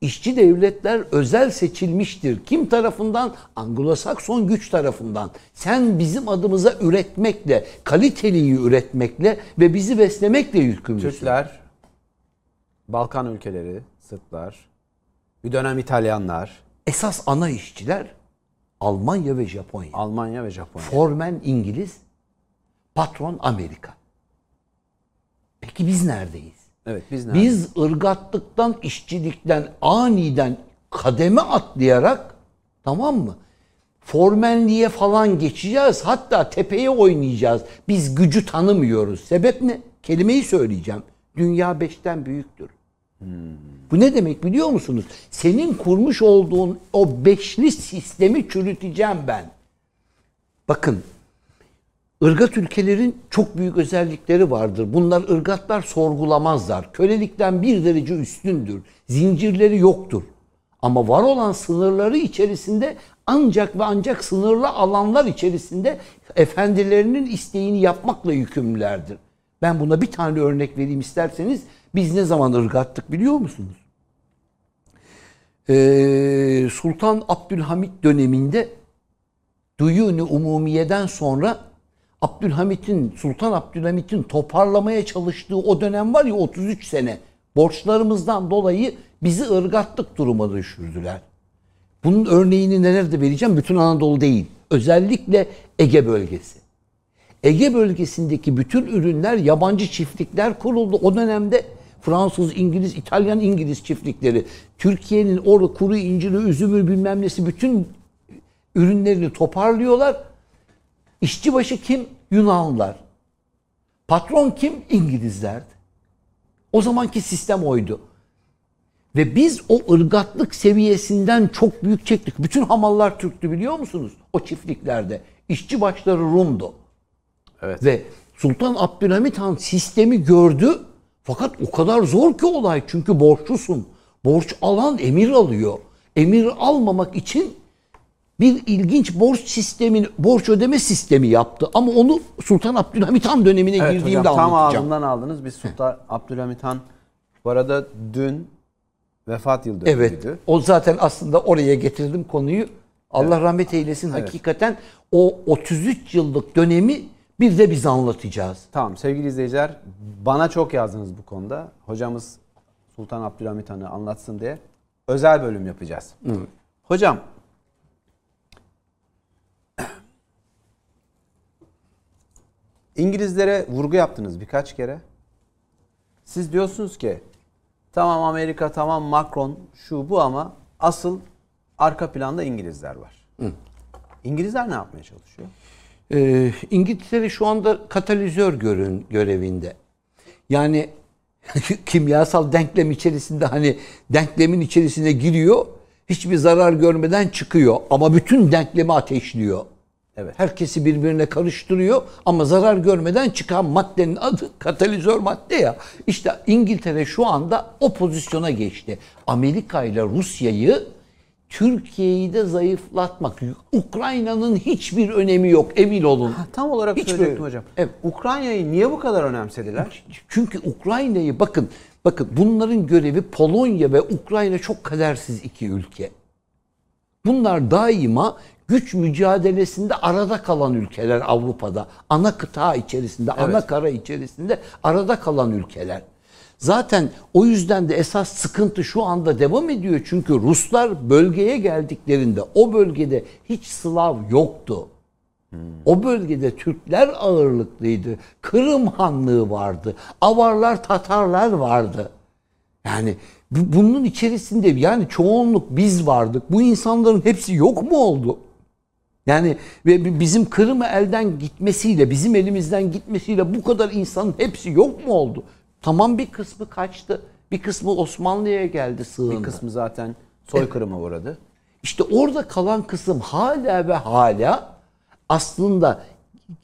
İşçi devletler özel seçilmiştir. Kim tarafından? Anglo-Sakson güç tarafından. Sen bizim adımıza üretmekle, kaliteliyi üretmekle ve bizi beslemekle yükümlüsün. Türkler, Balkan ülkeleri, Sırplar, bir dönem İtalyanlar, Esas ana işçiler Almanya ve Japonya. Almanya ve Japonya. Formen İngiliz, patron Amerika. Peki biz neredeyiz? Evet biz nerede? Biz ırgatlıktan, işçilikten aniden kademe atlayarak tamam mı? Formenliğe falan geçeceğiz. Hatta tepeye oynayacağız. Biz gücü tanımıyoruz. Sebep ne? Kelimeyi söyleyeceğim. Dünya beşten büyüktür. Bu ne demek biliyor musunuz? Senin kurmuş olduğun o beşli sistemi çürüteceğim ben. Bakın Irgat ülkelerin çok büyük özellikleri vardır. Bunlar ırgatlar sorgulamazlar. Kölelikten bir derece üstündür. Zincirleri yoktur. Ama var olan sınırları içerisinde ancak ve ancak sınırlı alanlar içerisinde efendilerinin isteğini yapmakla yükümlülerdir. Ben buna bir tane örnek vereyim isterseniz. Biz ne zaman ırgattık biliyor musunuz? Ee, Sultan Abdülhamit döneminde Duyuni Umumiye'den sonra Abdülhamit'in, Sultan Abdülhamit'in toparlamaya çalıştığı o dönem var ya 33 sene. Borçlarımızdan dolayı bizi ırgatlık duruma düşürdüler. Bunun örneğini nerede vereceğim? Bütün Anadolu değil. Özellikle Ege bölgesi. Ege bölgesindeki bütün ürünler yabancı çiftlikler kuruldu. O dönemde Fransız, İngiliz, İtalyan, İngiliz çiftlikleri. Türkiye'nin orada kuru inciri, üzümü bilmem nesi bütün ürünlerini toparlıyorlar. İşçi başı kim? Yunanlılar. Patron kim? İngilizlerdi. O zamanki sistem oydu. Ve biz o ırgatlık seviyesinden çok büyük çektik. Bütün hamallar Türktü biliyor musunuz? O çiftliklerde. İşçi başları Rum'du. Evet. Ve Sultan Abdülhamit Han sistemi gördü. Fakat o kadar zor ki olay. Çünkü borçlusun. Borç alan emir alıyor. Emir almamak için bir ilginç borç sistemin borç ödeme sistemi yaptı. Ama onu Sultan Abdülhamit Han dönemine Evet girdiğimde hocam tam anlatacağım. ağzımdan aldınız. Biz Sultan Abdülhamit Han bu arada dün vefat yıl dönümüydü. Evet. O zaten aslında oraya getirdim konuyu. Allah rahmet eylesin. Hakikaten o 33 yıllık dönemi bir de biz anlatacağız. Tamam sevgili izleyiciler bana çok yazdınız bu konuda. Hocamız Sultan Abdülhamit Han'ı anlatsın diye özel bölüm yapacağız. Hocam İngilizlere vurgu yaptınız birkaç kere. Siz diyorsunuz ki tamam Amerika tamam Macron şu bu ama asıl arka planda İngilizler var. İngilizler ne yapmaya çalışıyor? Ee, İngiltere şu anda katalizör görün, görevinde. Yani kimyasal denklem içerisinde hani denklemin içerisine giriyor, hiçbir zarar görmeden çıkıyor ama bütün denklemi ateşliyor. Evet. Herkesi birbirine karıştırıyor ama zarar görmeden çıkan maddenin adı katalizör madde ya. İşte İngiltere şu anda o pozisyona geçti. Amerika ile Rusya'yı Türkiye'yi de zayıflatmak. Ukrayna'nın hiçbir önemi yok emin olun. Tam olarak Hiç söyleyecektim hocam. Evet. Ukrayna'yı niye bu kadar önemsediler? Çünkü Ukrayna'yı bakın bakın bunların görevi Polonya ve Ukrayna çok kadersiz iki ülke. Bunlar daima güç mücadelesinde arada kalan ülkeler Avrupa'da. Ana kıta içerisinde, ana kara içerisinde arada kalan ülkeler. Zaten o yüzden de esas sıkıntı şu anda devam ediyor. Çünkü Ruslar bölgeye geldiklerinde o bölgede hiç Slav yoktu. O bölgede Türkler ağırlıklıydı. Kırım Hanlığı vardı. Avarlar, Tatarlar vardı. Yani bu- bunun içerisinde yani çoğunluk biz vardık. Bu insanların hepsi yok mu oldu? Yani ve bi- bizim Kırım'ı elden gitmesiyle, bizim elimizden gitmesiyle bu kadar insanın hepsi yok mu oldu? Tamam bir kısmı kaçtı. Bir kısmı Osmanlı'ya geldi sığındı. Bir kısmı zaten soykırıma uğradı. İşte orada kalan kısım hala ve hala aslında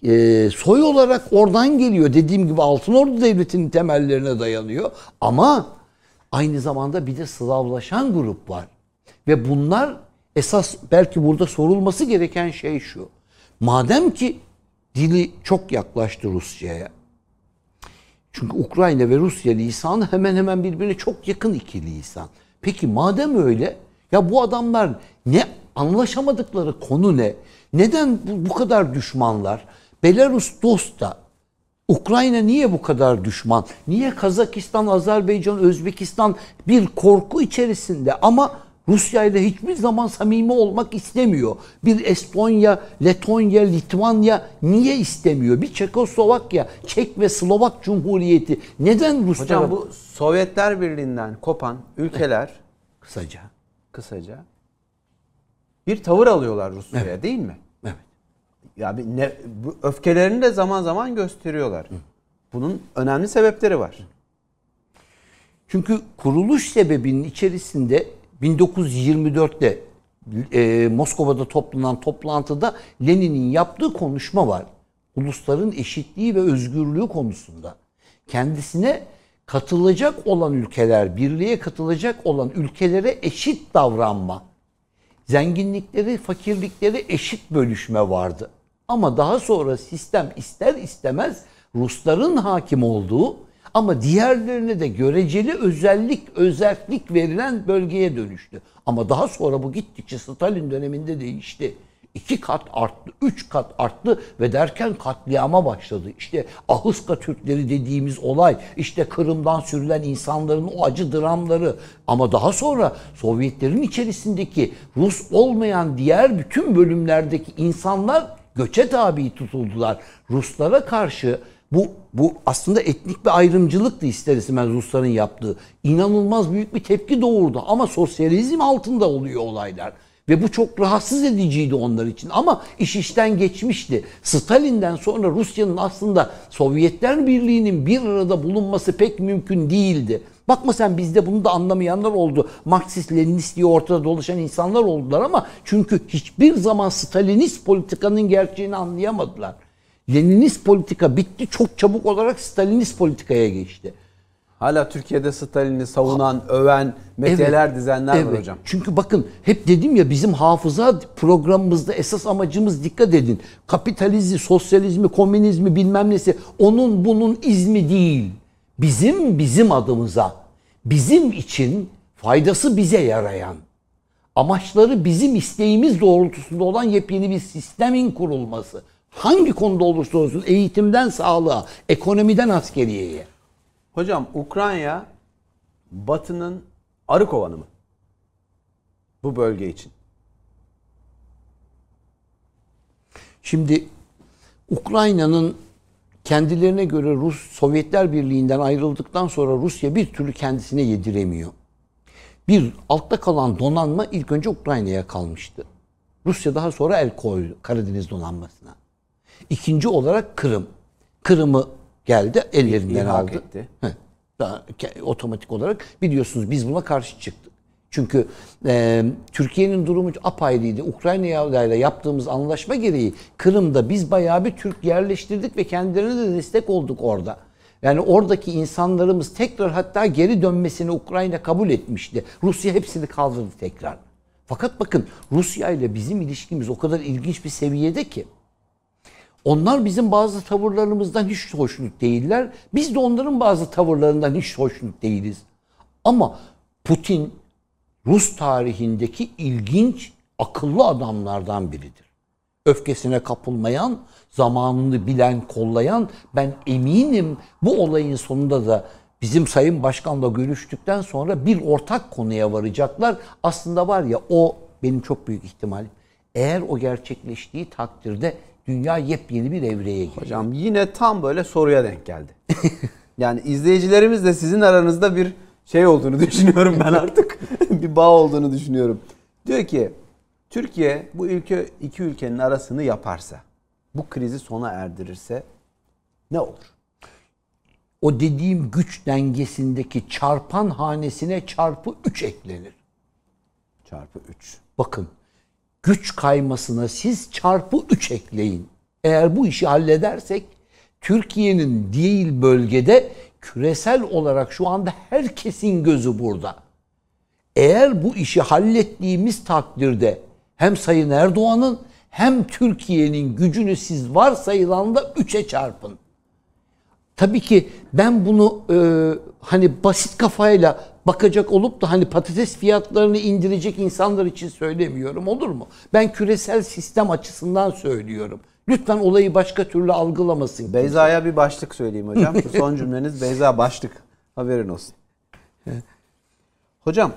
e, soy olarak oradan geliyor. Dediğim gibi Altınordu Devleti'nin temellerine dayanıyor. Ama aynı zamanda bir de Slavlaşan grup var. Ve bunlar esas belki burada sorulması gereken şey şu. Madem ki dili çok yaklaştı Rusya'ya. Çünkü Ukrayna ve Rusya lisanı hemen hemen birbirine çok yakın iki lisan. Peki madem öyle ya bu adamlar ne anlaşamadıkları konu ne? Neden bu, bu kadar düşmanlar? Belarus dost da Ukrayna niye bu kadar düşman? Niye Kazakistan, Azerbaycan, Özbekistan bir korku içerisinde ama Rusya ile hiçbir zaman samimi olmak istemiyor. Bir Estonya, Letonya, Litvanya niye istemiyor? Bir Çekoslovakya, Çek ve Slovak Cumhuriyeti neden Ruslara... Hocam bu Sovyetler Birliği'nden kopan ülkeler Kısaca. kısaca bir tavır alıyorlar Rusya'ya değil mi? Evet. Ya bir ne, bu öfkelerini de zaman zaman gösteriyorlar. Bunun önemli sebepleri var. Çünkü kuruluş sebebinin içerisinde 1924'te e, Moskova'da toplanan toplantıda Lenin'in yaptığı konuşma var. Ulusların eşitliği ve özgürlüğü konusunda. Kendisine katılacak olan ülkeler, birliğe katılacak olan ülkelere eşit davranma. Zenginlikleri, fakirlikleri eşit bölüşme vardı. Ama daha sonra sistem ister istemez Rusların hakim olduğu ama diğerlerine de göreceli özellik, özellik verilen bölgeye dönüştü. Ama daha sonra bu gittikçe Stalin döneminde değişti. iki kat arttı, üç kat arttı ve derken katliama başladı. İşte Ahıska Türkleri dediğimiz olay, işte Kırım'dan sürülen insanların o acı dramları ama daha sonra Sovyetlerin içerisindeki Rus olmayan diğer bütün bölümlerdeki insanlar göçe tabi tutuldular. Ruslara karşı bu bu aslında etnik bir ayrımcılıktı ister istemez Rusların yaptığı. İnanılmaz büyük bir tepki doğurdu ama sosyalizm altında oluyor olaylar. Ve bu çok rahatsız ediciydi onlar için. Ama iş işten geçmişti. Stalin'den sonra Rusya'nın aslında Sovyetler Birliği'nin bir arada bulunması pek mümkün değildi. Bakma sen bizde bunu da anlamayanlar oldu. Marksist, Leninist diye ortada dolaşan insanlar oldular ama çünkü hiçbir zaman Stalinist politikanın gerçeğini anlayamadılar. Leninist politika bitti çok çabuk olarak Stalinist politikaya geçti. Hala Türkiye'de Stalin'i savunan, öven, meteler Evet, dizenler var evet. hocam. Çünkü bakın hep dedim ya bizim hafıza programımızda esas amacımız dikkat edin. Kapitalizmi, sosyalizmi, komünizmi bilmem nesi onun bunun izmi değil. Bizim bizim adımıza, bizim için faydası bize yarayan, amaçları bizim isteğimiz doğrultusunda olan yepyeni bir sistemin kurulması. Hangi konuda olursa olsun eğitimden sağlığa, ekonomiden askeriyeye. Hocam Ukrayna Batı'nın arı kovanı mı? Bu bölge için. Şimdi Ukrayna'nın kendilerine göre Rus Sovyetler Birliği'nden ayrıldıktan sonra Rusya bir türlü kendisine yediremiyor. Bir altta kalan donanma ilk önce Ukrayna'ya kalmıştı. Rusya daha sonra el koydu Karadeniz donanmasına. İkinci olarak Kırım. Kırım'ı geldi ellerinden İlhak aldı. etti. Heh, daha otomatik olarak biliyorsunuz biz buna karşı çıktık. Çünkü e, Türkiye'nin durumu apayrıydı. Ukrayna ile yaptığımız anlaşma gereği Kırım'da biz bayağı bir Türk yerleştirdik ve kendilerine de destek olduk orada. Yani oradaki insanlarımız tekrar hatta geri dönmesini Ukrayna kabul etmişti. Rusya hepsini kaldırdı tekrar. Fakat bakın Rusya ile bizim ilişkimiz o kadar ilginç bir seviyede ki. Onlar bizim bazı tavırlarımızdan hiç hoşnut değiller. Biz de onların bazı tavırlarından hiç hoşnut değiliz. Ama Putin Rus tarihindeki ilginç, akıllı adamlardan biridir. Öfkesine kapılmayan, zamanını bilen, kollayan, ben eminim bu olayın sonunda da bizim Sayın Başkan'la görüştükten sonra bir ortak konuya varacaklar. Aslında var ya o benim çok büyük ihtimalim. Eğer o gerçekleştiği takdirde dünya yepyeni bir evreye girecek. Hocam yine tam böyle soruya denk geldi. yani izleyicilerimiz de sizin aranızda bir şey olduğunu düşünüyorum ben artık. bir bağ olduğunu düşünüyorum. Diyor ki Türkiye bu ülke iki ülkenin arasını yaparsa, bu krizi sona erdirirse ne olur? O dediğim güç dengesindeki çarpan hanesine çarpı 3 eklenir. Çarpı 3. Bakın güç kaymasına siz çarpı 3 ekleyin. Eğer bu işi halledersek Türkiye'nin değil bölgede küresel olarak şu anda herkesin gözü burada. Eğer bu işi hallettiğimiz takdirde hem Sayın Erdoğan'ın hem Türkiye'nin gücünü siz varsayılanla 3'e çarpın. Tabii ki ben bunu e, hani basit kafayla bakacak olup da hani patates fiyatlarını indirecek insanlar için söylemiyorum olur mu? Ben küresel sistem açısından söylüyorum. Lütfen olayı başka türlü algılamasın. Beyza'ya bir başlık söyleyeyim hocam. Şu son cümleniz Beyza başlık. Haberin olsun. Hocam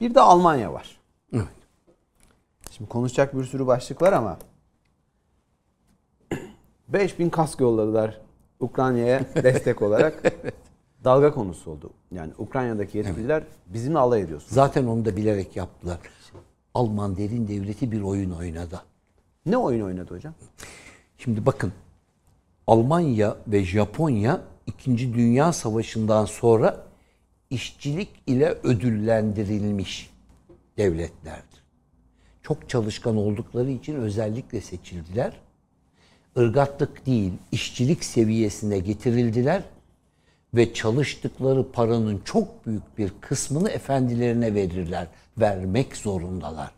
bir de Almanya var. Evet. Şimdi konuşacak bir sürü başlık var ama 5000 kask yolladılar Ukrayna'ya destek olarak. Dalga konusu oldu. Yani Ukrayna'daki yetkililer bizimle alay ediyorsun. Zaten onu da bilerek yaptılar. Alman derin devleti bir oyun oynadı. Ne oyun oynadı hocam? Şimdi bakın Almanya ve Japonya 2. Dünya Savaşı'ndan sonra işçilik ile ödüllendirilmiş devletlerdir. Çok çalışkan oldukları için özellikle seçildiler. Irgatlık değil, işçilik seviyesine getirildiler ve çalıştıkları paranın çok büyük bir kısmını efendilerine verirler. Vermek zorundalar.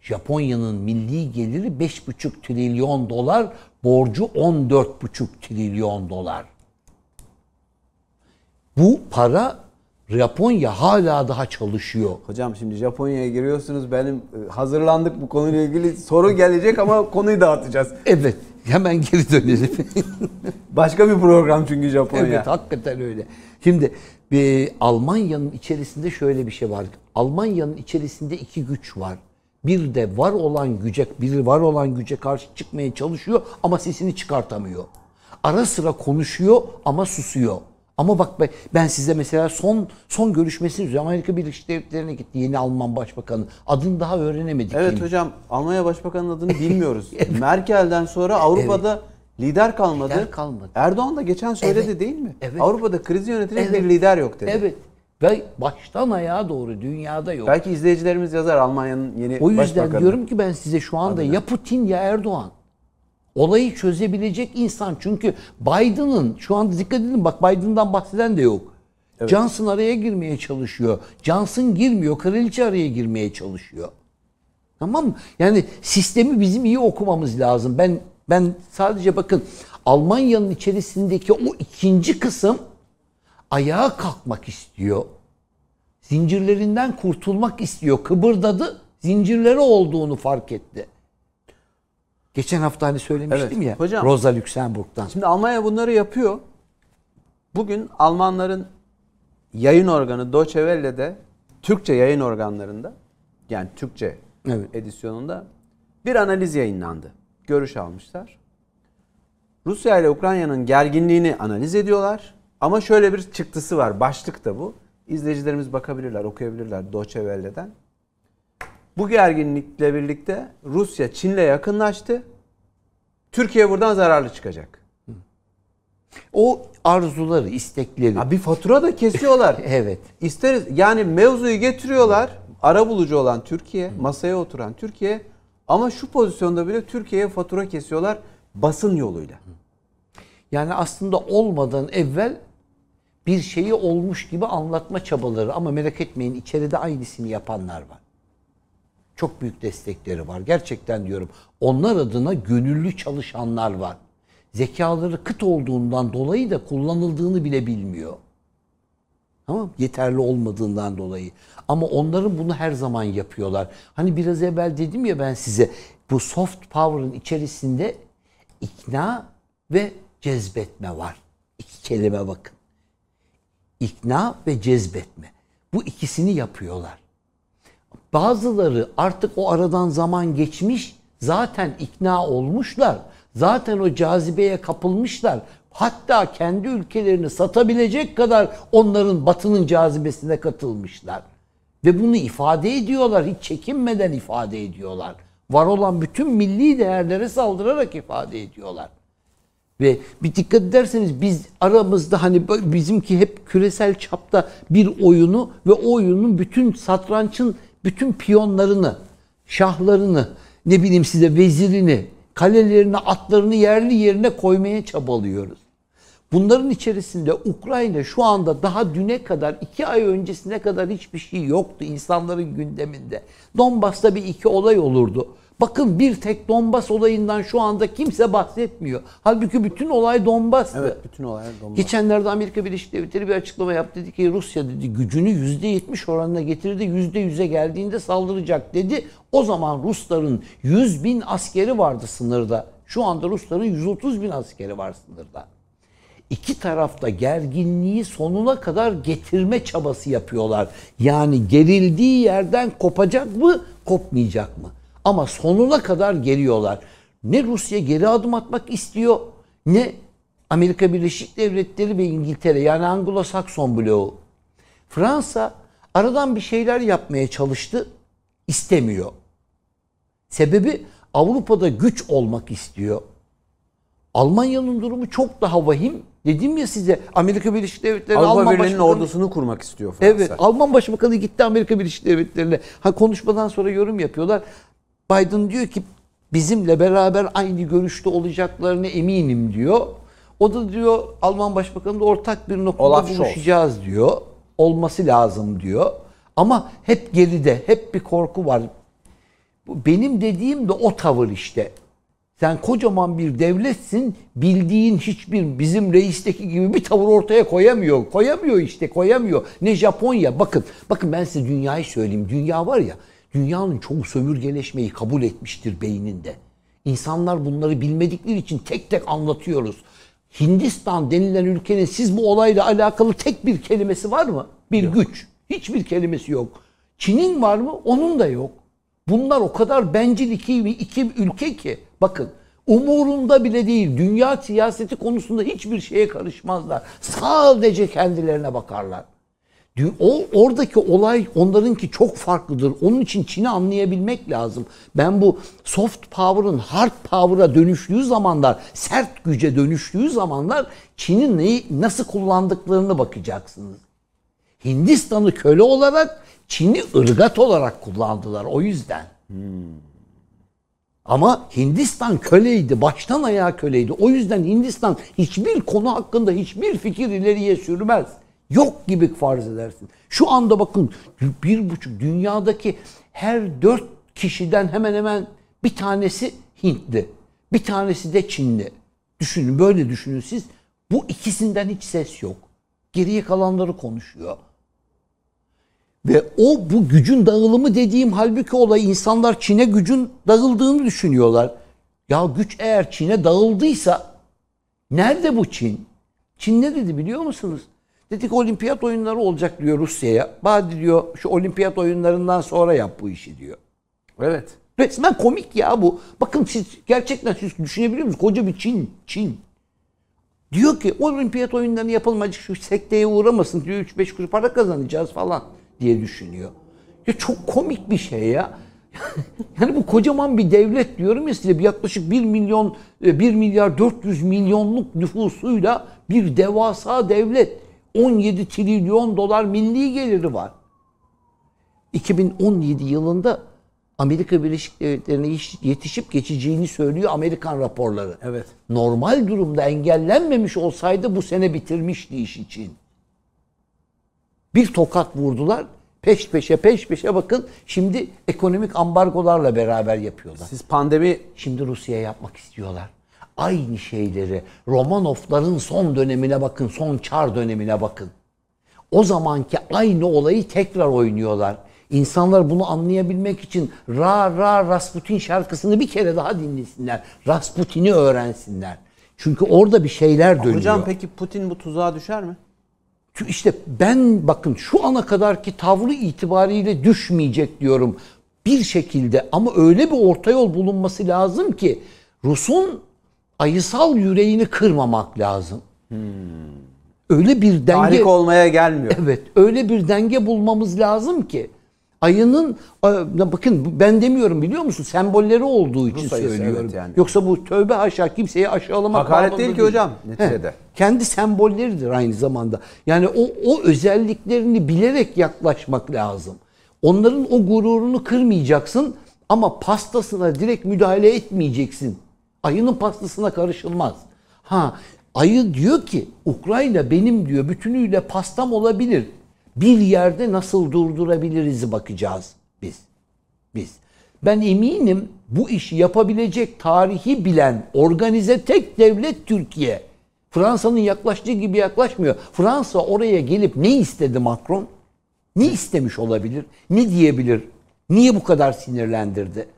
Japonya'nın milli geliri 5,5 trilyon dolar, borcu 14,5 trilyon dolar. Bu para Japonya hala daha çalışıyor. Hocam şimdi Japonya'ya giriyorsunuz. Benim e, hazırlandık bu konuyla ilgili soru gelecek ama konuyu dağıtacağız. Evet. Hemen geri dönelim. Başka bir program çünkü Japonya. evet hakikaten öyle. Şimdi e, Almanya'nın içerisinde şöyle bir şey var. Almanya'nın içerisinde iki güç var. Bir de var olan güce, biri var olan güce karşı çıkmaya çalışıyor ama sesini çıkartamıyor. Ara sıra konuşuyor ama susuyor. Ama bak be- ben size mesela son son görüşmesini üzerine Amerika Birleşik Devletleri'ne gitti yeni Alman Başbakanı. Adını daha öğrenemedik. Evet henüz. hocam Almanya Başbakanı'nın adını bilmiyoruz. Merkel'den sonra Avrupa'da lider kalmadı. Lider kalmadı. Erdoğan da geçen söyledi Evet. değil mi? Evet. Avrupa'da krizi yönetecek Evet. bir lider yok dedi. Evet. Ve baştan ayağa doğru dünyada yok. Belki izleyicilerimiz yazar Almanya'nın yeni O yüzden başbakanı. diyorum ki ben size şu anda ya Putin ya Erdoğan. Olayı çözebilecek insan. Çünkü Biden'ın şu anda dikkat edin bak Biden'dan bahseden de yok. Johnson araya girmeye çalışıyor. Johnson girmiyor. Kraliçe araya girmeye çalışıyor. Tamam mı? Yani sistemi bizim iyi okumamız lazım. Ben ben sadece bakın Almanya'nın içerisindeki o ikinci kısım ayağa kalkmak istiyor. Zincirlerinden kurtulmak istiyor. Kıbırdadı. Zincirleri olduğunu fark etti. Geçen hafta hani söylemiştim Evet, ya. hocam. Rosa Luxemburg'dan. Şimdi Almanya bunları yapıyor. Bugün Almanların yayın organı Deutsche Welle'de Türkçe yayın organlarında yani Türkçe Evet. edisyonunda bir analiz yayınlandı. Görüş almışlar. Rusya ile Ukrayna'nın gerginliğini analiz ediyorlar. Ama şöyle bir çıktısı var. Başlık da bu. İzleyicilerimiz bakabilirler, okuyabilirler Deutsche Welle'den. Bu gerginlikle birlikte Rusya Çin'le yakınlaştı. Türkiye buradan zararlı çıkacak. O arzuları, istekleri. Ha, bir fatura da kesiyorlar. Evet. İsteriz yani mevzuyu getiriyorlar. Ara bulucu olan Türkiye, masaya oturan Türkiye ama şu pozisyonda bile Türkiye'ye fatura kesiyorlar basın yoluyla. Yani aslında olmadan evvel bir şeyi olmuş gibi anlatma çabaları ama merak etmeyin içeride aynısını yapanlar var. Çok büyük destekleri var. Gerçekten diyorum. Onlar adına gönüllü çalışanlar var. Zekaları kıt olduğundan dolayı da kullanıldığını bile bilmiyor. Tamam Yeterli olmadığından dolayı. Ama onların bunu her zaman yapıyorlar. Hani biraz evvel dedim ya ben size bu soft power'ın içerisinde ikna ve cezbetme var. İki kelime bakın. İkna ve cezbetme. Bu ikisini yapıyorlar. Bazıları artık o aradan zaman geçmiş, zaten ikna olmuşlar. Zaten o cazibeye kapılmışlar. Hatta kendi ülkelerini satabilecek kadar onların batının cazibesine katılmışlar. Ve bunu ifade ediyorlar. Hiç çekinmeden ifade ediyorlar. Var olan bütün milli değerlere saldırarak ifade ediyorlar. Ve bir dikkat ederseniz biz aramızda hani bizimki hep küresel çapta bir oyunu ve o oyunun bütün satrançın bütün piyonlarını, şahlarını, ne bileyim size vezirini, kalelerini, atlarını yerli yerine koymaya çabalıyoruz. Bunların içerisinde Ukrayna şu anda daha düne kadar, iki ay öncesine kadar hiçbir şey yoktu insanların gündeminde. Donbas'ta bir iki olay olurdu. Bakın bir tek Donbas olayından şu anda kimse bahsetmiyor. Halbuki bütün olay Donbas'tı. Evet bütün olaylar Donbas. Geçenlerde Amerika Birleşik Devletleri bir açıklama yaptı. Dedi ki Rusya dedi gücünü %70 oranına getirdi. %100'e geldiğinde saldıracak dedi. O zaman Rusların 100 bin askeri vardı sınırda. Şu anda Rusların 130 bin askeri var sınırda. İki tarafta gerginliği sonuna kadar getirme çabası yapıyorlar. Yani gerildiği yerden kopacak mı, kopmayacak mı? Ama sonuna kadar geliyorlar. Ne Rusya geri adım atmak istiyor, ne Amerika Birleşik Devletleri ve İngiltere yani Anglo-Sakson bloğu. Fransa aradan bir şeyler yapmaya çalıştı, istemiyor. Sebebi Avrupa'da güç olmak istiyor. Almanya'nın durumu çok daha vahim. Dedim ya size Amerika Birleşik Devletleri Avrupa Alman Birliği'nin ordusunu kurmak istiyor Fransa. Evet, Alman Başbakanı gitti Amerika Birleşik Devletleri'ne. Ha konuşmadan sonra yorum yapıyorlar. Biden diyor ki bizimle beraber aynı görüşte olacaklarına eminim diyor. O da diyor Alman Başbakanı da ortak bir noktada Olaf Scholz. buluşacağız diyor. Olması lazım diyor. Ama hep geride, hep bir korku var. Benim dediğim de o tavır işte. Sen kocaman bir devletsin. Bildiğin hiçbir bizim reisteki gibi bir tavır ortaya koyamıyor. Koyamıyor işte koyamıyor. Ne Japonya. Bakın bakın ben size dünyayı söyleyeyim. Dünya var ya dünyanın çoğu sömürgeleşmeyi kabul etmiştir beyninde. İnsanlar bunları bilmedikleri için tek tek anlatıyoruz. Hindistan denilen ülkenin siz bu olayla alakalı tek bir kelimesi var mı? Bir güç. Hiçbir kelimesi yok. Çin'in var mı? Onun da yok. Bunlar o kadar bencil iki, iki ülke ki. Bakın umurunda bile değil. Dünya siyaseti konusunda hiçbir şeye karışmazlar. Sadece kendilerine bakarlar. O oradaki olay onlarınki çok farklıdır. Onun için Çin'i anlayabilmek lazım. Ben bu soft power'ın hard power'a dönüştüğü zamanlar, sert güce dönüştüğü zamanlar Çin'in neyi nasıl kullandıklarını bakacaksınız. Hindistan'ı köle olarak, Çin'i ırgat olarak kullandılar o yüzden. Ama Hindistan köleydi, baştan ayağa köleydi. O yüzden Hindistan hiçbir konu hakkında hiçbir fikir ileriye sürmez. Yok gibi farz edersin. Şu anda bakın bir buçuk dünyadaki her dört kişiden hemen hemen bir tanesi Hintli. Bir tanesi de Çinli. Düşünün böyle düşünün siz. Bu ikisinden hiç ses yok. Geriye kalanları konuşuyor. Ve o bu gücün dağılımı dediğim halbuki olay insanlar Çin'e gücün dağıldığını düşünüyorlar. Ya güç eğer Çin'e dağıldıysa nerede bu Çin? Çin ne dedi biliyor musunuz? Dedik olimpiyat oyunları olacak diyor Rusya'ya. Badi diyor şu olimpiyat oyunlarından sonra yap bu işi diyor. Evet. Resmen komik ya bu. Bakın siz gerçekten siz düşünebiliyor musunuz? Koca bir Çin, Çin. Diyor ki olimpiyat oyunlarını yapalım acık şu sekteye uğramasın diyor 3-5 kuruş para kazanacağız falan diye düşünüyor. Ya çok komik bir şey ya. yani bu kocaman bir devlet diyorum ya size bir yaklaşık 1 milyon 1 milyar 400 milyonluk nüfusuyla bir devasa devlet. 17 trilyon dolar milli geliri var. 2017 yılında Amerika Birleşik Devletleri'ne yetişip geçeceğini söylüyor Amerikan raporları. Evet. Normal durumda engellenmemiş olsaydı bu sene bitirmişti iş için. Bir tokat vurdular. Peş peşe peş peşe bakın şimdi ekonomik ambargolarla beraber yapıyorlar. Siz pandemi Şimdi Rusya'ya yapmak istiyorlar. Aynı şeyleri Romanovların son dönemine bakın, son çar dönemine bakın. O zamanki aynı olayı tekrar oynuyorlar. İnsanlar bunu anlayabilmek için Ra Ra Rasputin şarkısını bir kere daha dinlesinler. Rasputin'i öğrensinler. Çünkü orada bir şeyler dönüyor. Hocam peki Putin bu tuzağa düşer mi? İşte ben bakın şu ana kadarki tavrı itibariyle düşmeyecek diyorum. Bir şekilde ama öyle bir orta yol bulunması lazım ki Rus'un ayısal yüreğini kırmamak lazım. Öyle bir denge Tahrik olmaya gelmiyor. Evet, öyle bir denge bulmamız lazım ki ayının bakın ben demiyorum biliyor musun? Sembolleri olduğu için Rus ayısı, söylüyorum. evet yani. Yoksa bu tövbe haşa kimseyi aşağılamak Hakaret değil ki hocam neticede. He, kendi sembolleridir aynı zamanda. Yani o o özelliklerini bilerek yaklaşmak lazım. Onların o gururunu kırmayacaksın ama pastasına direkt müdahale etmeyeceksin. Ayının pastasına karışılmaz. Ha ayı diyor ki Ukrayna benim diyor bütünüyle pastam olabilir. Bir yerde nasıl durdurabiliriz bakacağız biz. Biz. Ben eminim bu işi yapabilecek tarihi bilen organize tek devlet Türkiye. Fransa'nın yaklaştığı gibi yaklaşmıyor. Fransa oraya gelip ne istedi Macron? Ne istemiş olabilir? Ne diyebilir? Niye bu kadar sinirlendirdi?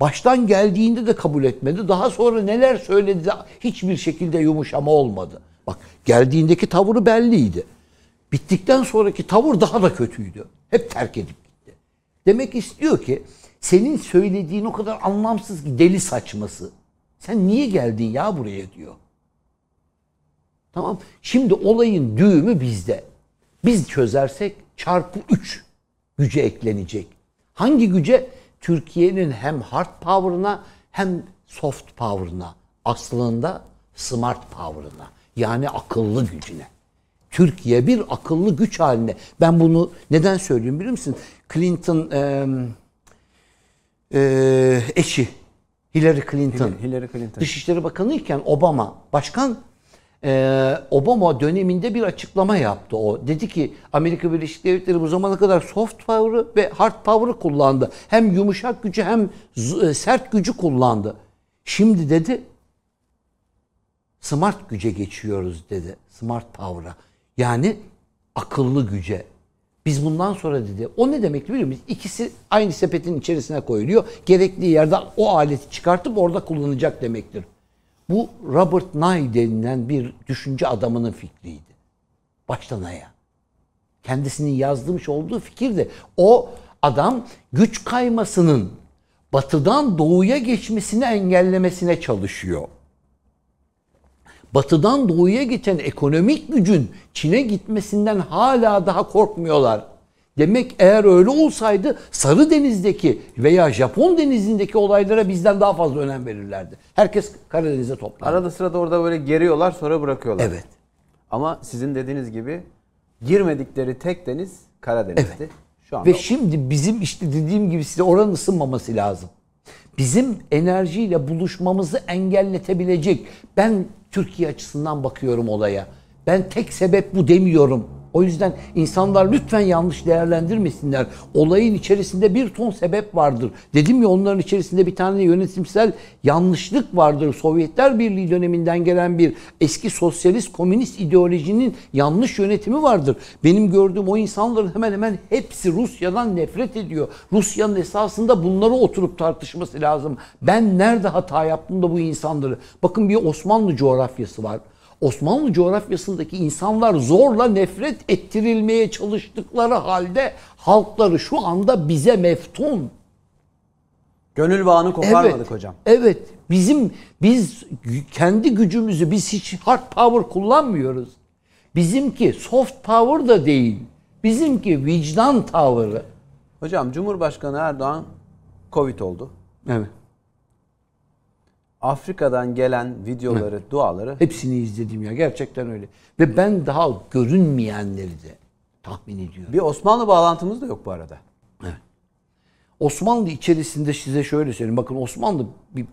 Baştan geldiğinde de kabul etmedi. Daha sonra neler söyledi de hiçbir şekilde yumuşama olmadı. Bak geldiğindeki tavrı belliydi. Bittikten sonraki tavır daha da kötüydü. Hep terk edip gitti. Demek istiyor ki senin söylediğin o kadar anlamsız ki deli saçması. Sen niye geldin ya buraya diyor. Tamam. Şimdi olayın düğümü bizde. Biz çözersek çarpı 3 güce eklenecek. Hangi güce? Türkiye'nin hem hard power'ına hem soft power'ına. Aslında smart power'ına. Yani akıllı gücüne. Türkiye bir akıllı güç haline. Ben bunu neden söylüyorum biliyor musun? Clinton e, e, eşi Hillary Clinton. Hillary Clinton. Dışişleri Bakanı iken Obama başkan e, Obama döneminde bir açıklama yaptı o. Dedi ki Amerika Birleşik Devletleri bu zamana kadar soft power'ı ve hard power'ı kullandı. Hem yumuşak gücü hem e, sert gücü kullandı. Şimdi dedi smart güce geçiyoruz dedi. Smart power'a. Yani akıllı güce. Biz bundan sonra dedi. O ne demek biliyor musunuz? İkisi aynı sepetin içerisine koyuluyor. Gerekli yerde o aleti çıkartıp orada kullanacak demektir. Bu Robert Nye denilen bir düşünce adamının fikriydi. Baştan ayağa. Kendisinin yazdırmış olduğu fikir de o adam güç kaymasının batıdan doğuya geçmesini engellemesine çalışıyor. Batıdan doğuya geçen ekonomik gücün Çin'e gitmesinden hala daha korkmuyorlar. Demek eğer öyle olsaydı Sarı Deniz'deki veya Japon denizindeki olaylara bizden daha fazla önem verirlerdi. Herkes Karadeniz'e toplandı. Arada sırada orada böyle geriyorlar sonra bırakıyorlar. Evet. Ama sizin dediğiniz gibi girmedikleri tek deniz Karadeniz'ti. Şu anda Ve şimdi bizim işte dediğim gibi size oranın ısınmaması lazım. Bizim enerjiyle buluşmamızı engelletebilecek. Ben Türkiye açısından bakıyorum olaya. Ben tek sebep bu demiyorum. O yüzden insanlar lütfen yanlış değerlendirmesinler. Olayın içerisinde bir ton sebep vardır. Dedim ya onların içerisinde bir tane yönetimsel yanlışlık vardır. Sovyetler Birliği döneminden gelen bir eski sosyalist komünist ideolojinin yanlış yönetimi vardır. Benim gördüğüm o insanların hemen hemen hepsi Rusya'dan nefret ediyor. Rusya'nın esasında bunları oturup tartışması lazım. Ben nerede hata yaptım da bu insanları? Bakın bir Osmanlı coğrafyası var. Osmanlı coğrafyasındaki insanlar zorla nefret ettirilmeye çalıştıkları halde halkları şu anda bize meftun. gönül bağını koparmadık evet, hocam. Evet. Bizim biz kendi gücümüzü biz hiç hard power kullanmıyoruz. Bizimki soft power da değil. Bizimki vicdan tavrı. Hocam Cumhurbaşkanı Erdoğan Covid oldu. Evet. Afrika'dan gelen videoları, duaları Hepsini izledim ya gerçekten öyle. Ve ben daha görünmeyenleri de tahmin ediyorum. bir Osmanlı bağlantımız da yok bu arada. Osmanlı içerisinde size şöyle söyleyeyim. Bakın Osmanlı bir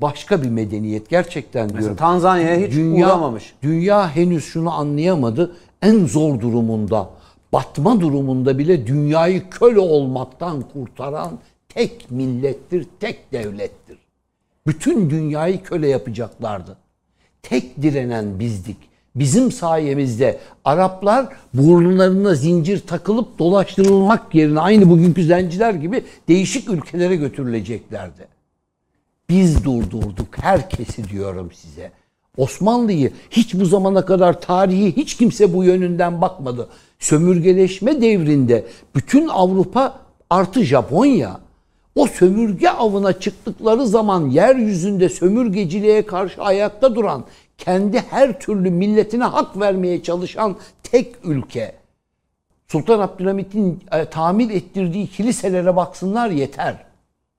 başka bir medeniyet gerçekten Mesela diyorum. Tanzanya'ya hiç uğramamış. Dünya henüz şunu anlayamadı. En zor durumunda, batma durumunda bile dünyayı köle olmaktan kurtaran tek millettir, tek devlettir. Bütün dünyayı köle yapacaklardı. Tek direnen bizdik. Bizim sayemizde Araplar burunlarına zincir takılıp dolaştırılmak yerine aynı bugünkü zenciler gibi değişik ülkelere götürüleceklerdi. Biz durdurduk herkesi diyorum size. Osmanlı'yı hiç bu zamana kadar tarihi hiç kimse bu yönünden bakmadı. Sömürgeleşme devrinde bütün Avrupa artı Japonya o sömürge avına çıktıkları zaman yeryüzünde sömürgeciliğe karşı ayakta duran, kendi her türlü milletine hak vermeye çalışan tek ülke. Sultan Abdülhamit'in e, tamir ettirdiği kiliselere baksınlar yeter.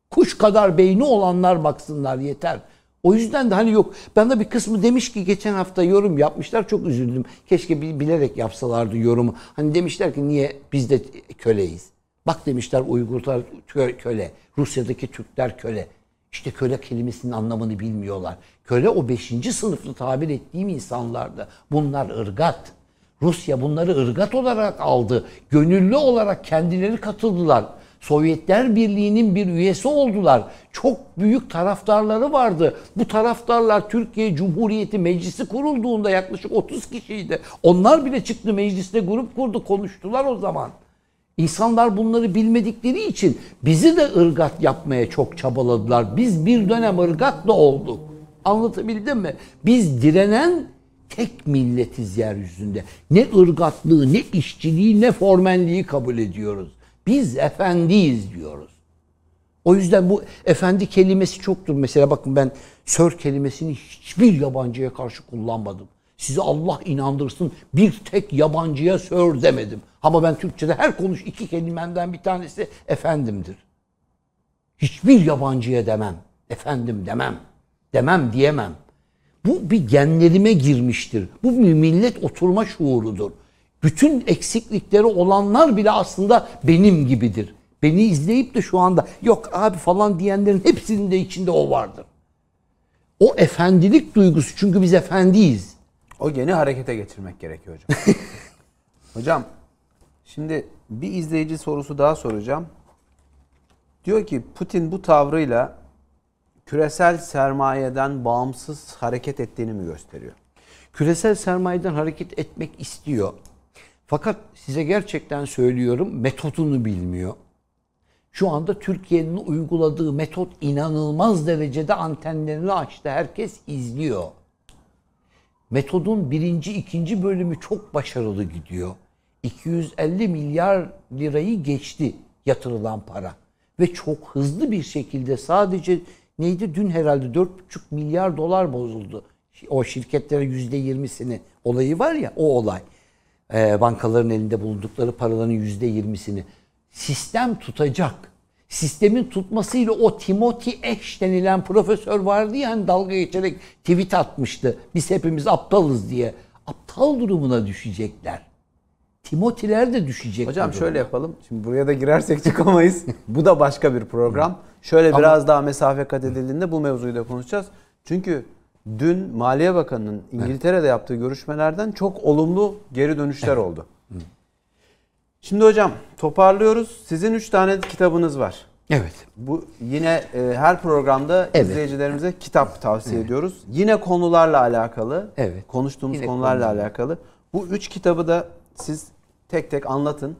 Kuş kadar beyni olanlar baksınlar yeter. O yüzden de hani yok. Ben de bir kısmı demiş ki geçen hafta yorum yapmışlar. Çok üzüldüm. Keşke bil- bilerek yapsalardı yorumu. Hani demişler ki niye biz de köleyiz. Bak demişler Uygurlar kö- köle. Rusya'daki Türkler köle. İşte köle kelimesinin anlamını bilmiyorlar. Köle o beşinci sınıflı tabir ettiğim insanlardı. Bunlar ırgat. Rusya bunları ırgat olarak aldı. Gönüllü olarak kendileri katıldılar. Sovyetler Birliği'nin bir üyesi oldular. Çok büyük taraftarları vardı. Bu taraftarlar Türkiye Cumhuriyeti Meclisi kurulduğunda yaklaşık 30 kişiydi. Onlar bile çıktı mecliste grup kurdu konuştular o zaman. İnsanlar bunları bilmedikleri için bizi de ırgat yapmaya çok çabaladılar. Biz bir dönem ırgat da olduk. Anlatabildim mi? Biz direnen tek milletiz yeryüzünde. Ne ırgatlığı, ne işçiliği, ne formenliği kabul ediyoruz. Biz efendiyiz diyoruz. O yüzden bu efendi kelimesi çoktur. Mesela bakın ben sör kelimesini hiçbir yabancıya karşı kullanmadım. Sizi Allah inandırsın bir tek yabancıya sör demedim. Ama ben Türkçe'de her konuş iki kelimemden bir tanesi efendimdir. Hiçbir yabancıya demem. Efendim demem. Demem diyemem. Bu bir genlerime girmiştir. Bu bir millet oturma şuurudur. Bütün eksiklikleri olanlar bile aslında benim gibidir. Beni izleyip de şu anda yok abi falan diyenlerin hepsinin de içinde o vardır. O efendilik duygusu çünkü biz efendiyiz. O geni harekete geçirmek gerekiyor hocam. hocam şimdi bir izleyici sorusu daha soracağım. Diyor ki Putin bu tavrıyla küresel sermayeden bağımsız hareket ettiğini mi gösteriyor? Küresel sermayeden hareket etmek istiyor. Fakat size gerçekten söylüyorum metodunu bilmiyor. Şu anda Türkiye'nin uyguladığı metot inanılmaz derecede antenlerini açtı. Herkes izliyor. Metodun birinci, ikinci bölümü çok başarılı gidiyor. 250 milyar lirayı geçti yatırılan para. Ve çok hızlı bir şekilde sadece neydi dün herhalde 4,5 milyar dolar bozuldu. O şirketlere %20'sini olayı var ya o olay. Ee, bankaların elinde bulundukları paraların %20'sini. Sistem tutacak. Sistemin tutmasıyla o Timothy Ash denilen profesör vardı ya hani dalga geçerek tweet atmıştı. Biz hepimiz aptalız diye. Aptal durumuna düşecekler. Timothy'ler de düşecek. Hocam şöyle yapalım. Şimdi buraya da girersek çıkamayız. bu da başka bir program. Şöyle biraz daha mesafe kat edildiğinde bu mevzuyu da konuşacağız. Çünkü dün Maliye Bakanı'nın İngiltere'de yaptığı görüşmelerden çok olumlu geri dönüşler oldu. Şimdi hocam toparlıyoruz. Sizin 3 tane kitabınız var. Evet. Bu yine e, her programda Evet. izleyicilerimize kitap tavsiye ediyoruz. Yine konularla alakalı. Evet. Konuştuğumuz Yine konularla konularla. alakalı. Bu üç kitabı da siz tek tek anlatın.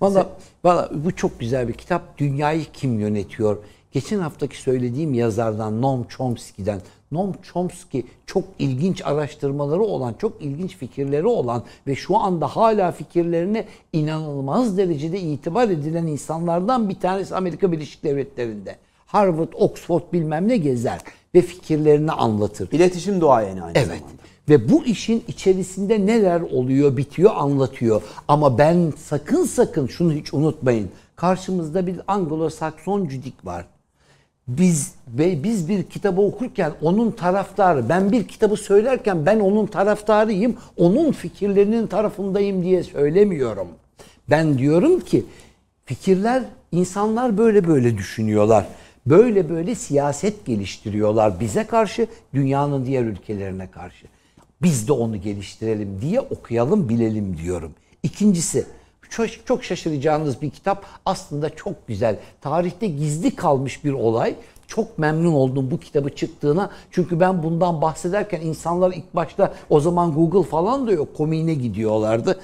Valla valla bu çok güzel bir kitap. Dünyayı kim yönetiyor? Geçen haftaki söylediğim yazardan Noam Chomsky'den. Noam Chomsky çok ilginç araştırmaları olan, çok ilginç fikirleri olan ve şu anda hala fikirlerine inanılmaz derecede itibar edilen insanlardan bir tanesi Amerika Birleşik Devletleri'nde. Harvard, Oxford bilmem ne gezer ve fikirlerini anlatır. İletişim duayeni aynı Evet. zamanda. Ve bu işin içerisinde neler oluyor, bitiyor anlatıyor. Ama ben sakın sakın şunu hiç unutmayın. Karşımızda bir Anglo-Sakson cüdik var. Biz ve biz bir kitabı okurken onun taraftarı, ben bir kitabı söylerken ben onun taraftarıyım, onun fikirlerinin tarafındayım diye söylemiyorum. Ben diyorum ki fikirler insanlar böyle böyle düşünüyorlar. Böyle böyle siyaset geliştiriyorlar bize karşı, dünyanın diğer ülkelerine karşı. Biz de onu geliştirelim diye okuyalım, bilelim diyorum. İkincisi, çok, çok şaşıracağınız bir kitap aslında çok güzel. Tarihte gizli kalmış bir olay. Çok memnun oldum bu kitabı çıktığına. Çünkü ben bundan bahsederken insanlar ilk başta o zaman Google falan da yok komiğine gidiyorlardı.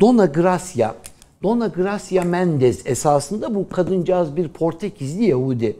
Dona Gracia, Dona Gracia Mendes esasında bu kadıncağız bir Portekizli Yahudi.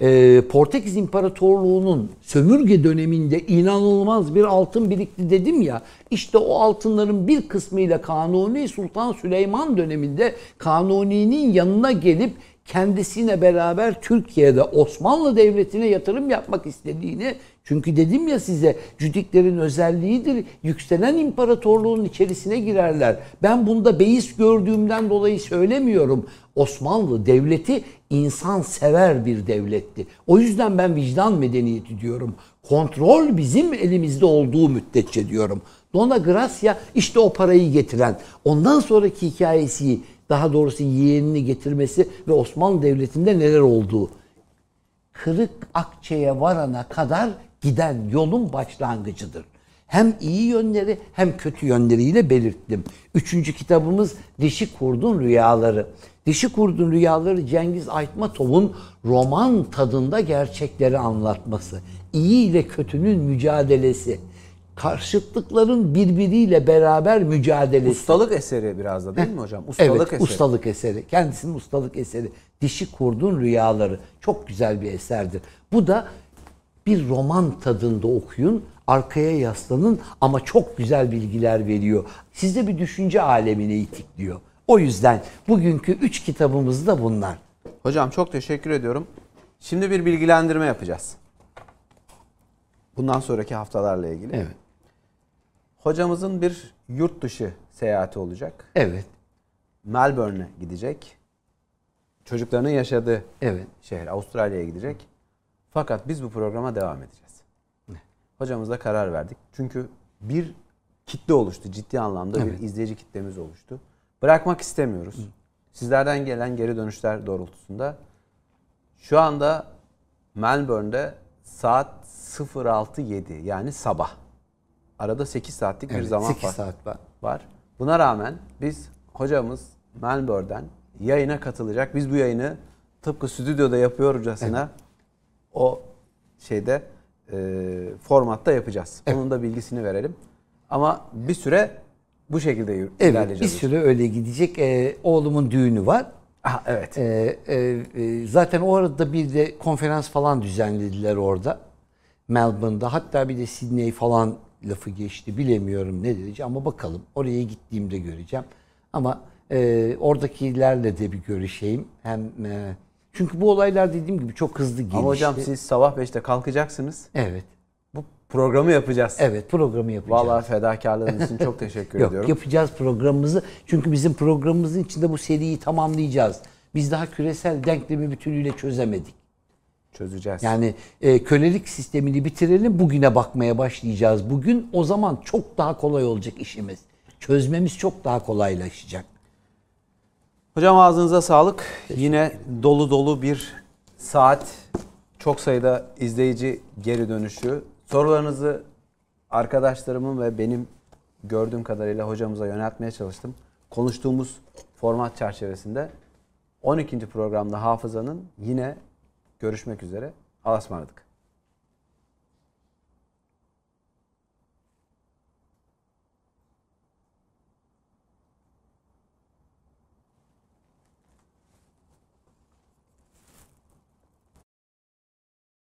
Ee, Portekiz İmparatorluğu'nun sömürge döneminde inanılmaz bir altın birikti dedim ya. İşte o altınların bir kısmıyla Kanuni Sultan Süleyman döneminde Kanuni'nin yanına gelip kendisine beraber Türkiye'de Osmanlı Devleti'ne yatırım yapmak istediğini çünkü dedim ya size cüdiklerin özelliğidir. Yükselen imparatorluğun içerisine girerler. Ben bunda beis gördüğümden dolayı söylemiyorum. Osmanlı devleti insan sever bir devletti. O yüzden ben vicdan medeniyeti diyorum. Kontrol bizim elimizde olduğu müddetçe diyorum. Dona Gracia işte o parayı getiren. Ondan sonraki hikayesi daha doğrusu yeğenini getirmesi ve Osmanlı Devleti'nde neler olduğu. Kırık Akçe'ye varana kadar giden yolun başlangıcıdır. Hem iyi yönleri hem kötü yönleriyle belirttim. Üçüncü kitabımız Dişi Kurdun Rüyaları. Dişi Kurdun Rüyaları Cengiz Aytmatov'un roman tadında gerçekleri anlatması. İyi ile kötünün mücadelesi. Karşıtlıkların birbiriyle beraber mücadelesi. Ustalık eseri biraz da değil mi hocam? Ustalık evet, eseri. ustalık eseri. Kendisinin ustalık eseri. Dişi Kurdun Rüyaları. Çok güzel bir eserdir. Bu da bir roman tadında okuyun, arkaya yaslanın ama çok güzel bilgiler veriyor. Size bir düşünce alemine itikliyor. O yüzden bugünkü üç kitabımız da bunlar. Hocam çok teşekkür ediyorum. Şimdi bir bilgilendirme yapacağız. Bundan sonraki haftalarla ilgili. Evet. Hocamızın bir yurt dışı seyahati olacak. Evet. Melbourne'e gidecek. Çocuklarının yaşadığı Evet. şehir Avustralya'ya gidecek. Fakat biz bu programa devam edeceğiz. Hocamızla karar verdik. Çünkü bir kitle oluştu. Ciddi anlamda Evet. bir izleyici kitlemiz oluştu. Bırakmak istemiyoruz. Sizlerden gelen geri dönüşler doğrultusunda şu anda Melbourne'de saat 06.07 yani sabah. Arada 8 saatlik bir Evet, zaman 8 var saat var. var. Buna rağmen biz hocamız Melbourne'den yayına katılacak. Biz bu yayını tıpkı stüdyoda yapıyorcasına o şeyde e, formatta yapacağız. Evet. Onun da bilgisini verelim. Ama bir süre bu şekilde Evet bir ilerleyeceğiz. süre öyle gidecek. Ee, oğlumun düğünü var. Aha, evet. Ee, e, zaten o arada bir de konferans falan düzenlediler orada. Melbourne'da hatta bir de Sydney falan lafı geçti. Bilemiyorum ne derece ama bakalım. Oraya gittiğimde göreceğim. Ama e, oradakilerle de bir görüşeyim. Hem e, çünkü bu olaylar dediğim gibi çok hızlı gelişti. Ama hocam siz sabah 5'te kalkacaksınız. Evet. Bu programı yapacağız. Evet programı yapacağız. Vallahi fedakarlığınız için çok teşekkür Yok ediyorum. yapacağız programımızı. Çünkü bizim programımızın içinde bu seriyi tamamlayacağız. Biz daha küresel denklemi bütünüyle çözemedik. Çözeceğiz. Yani e, kölelik sistemini bitirelim, bugüne bakmaya başlayacağız. Bugün o zaman çok daha kolay olacak işimiz. Çözmemiz çok daha kolaylaşacak. Hocam ağzınıza sağlık. Yine dolu dolu bir saat. Çok sayıda izleyici geri dönüşü. Sorularınızı arkadaşlarımın ve benim gördüğüm kadarıyla hocamıza yöneltmeye çalıştım. Konuştuğumuz format çerçevesinde 12. programda hafızanın yine görüşmek üzere. Allah'a ısmarladık.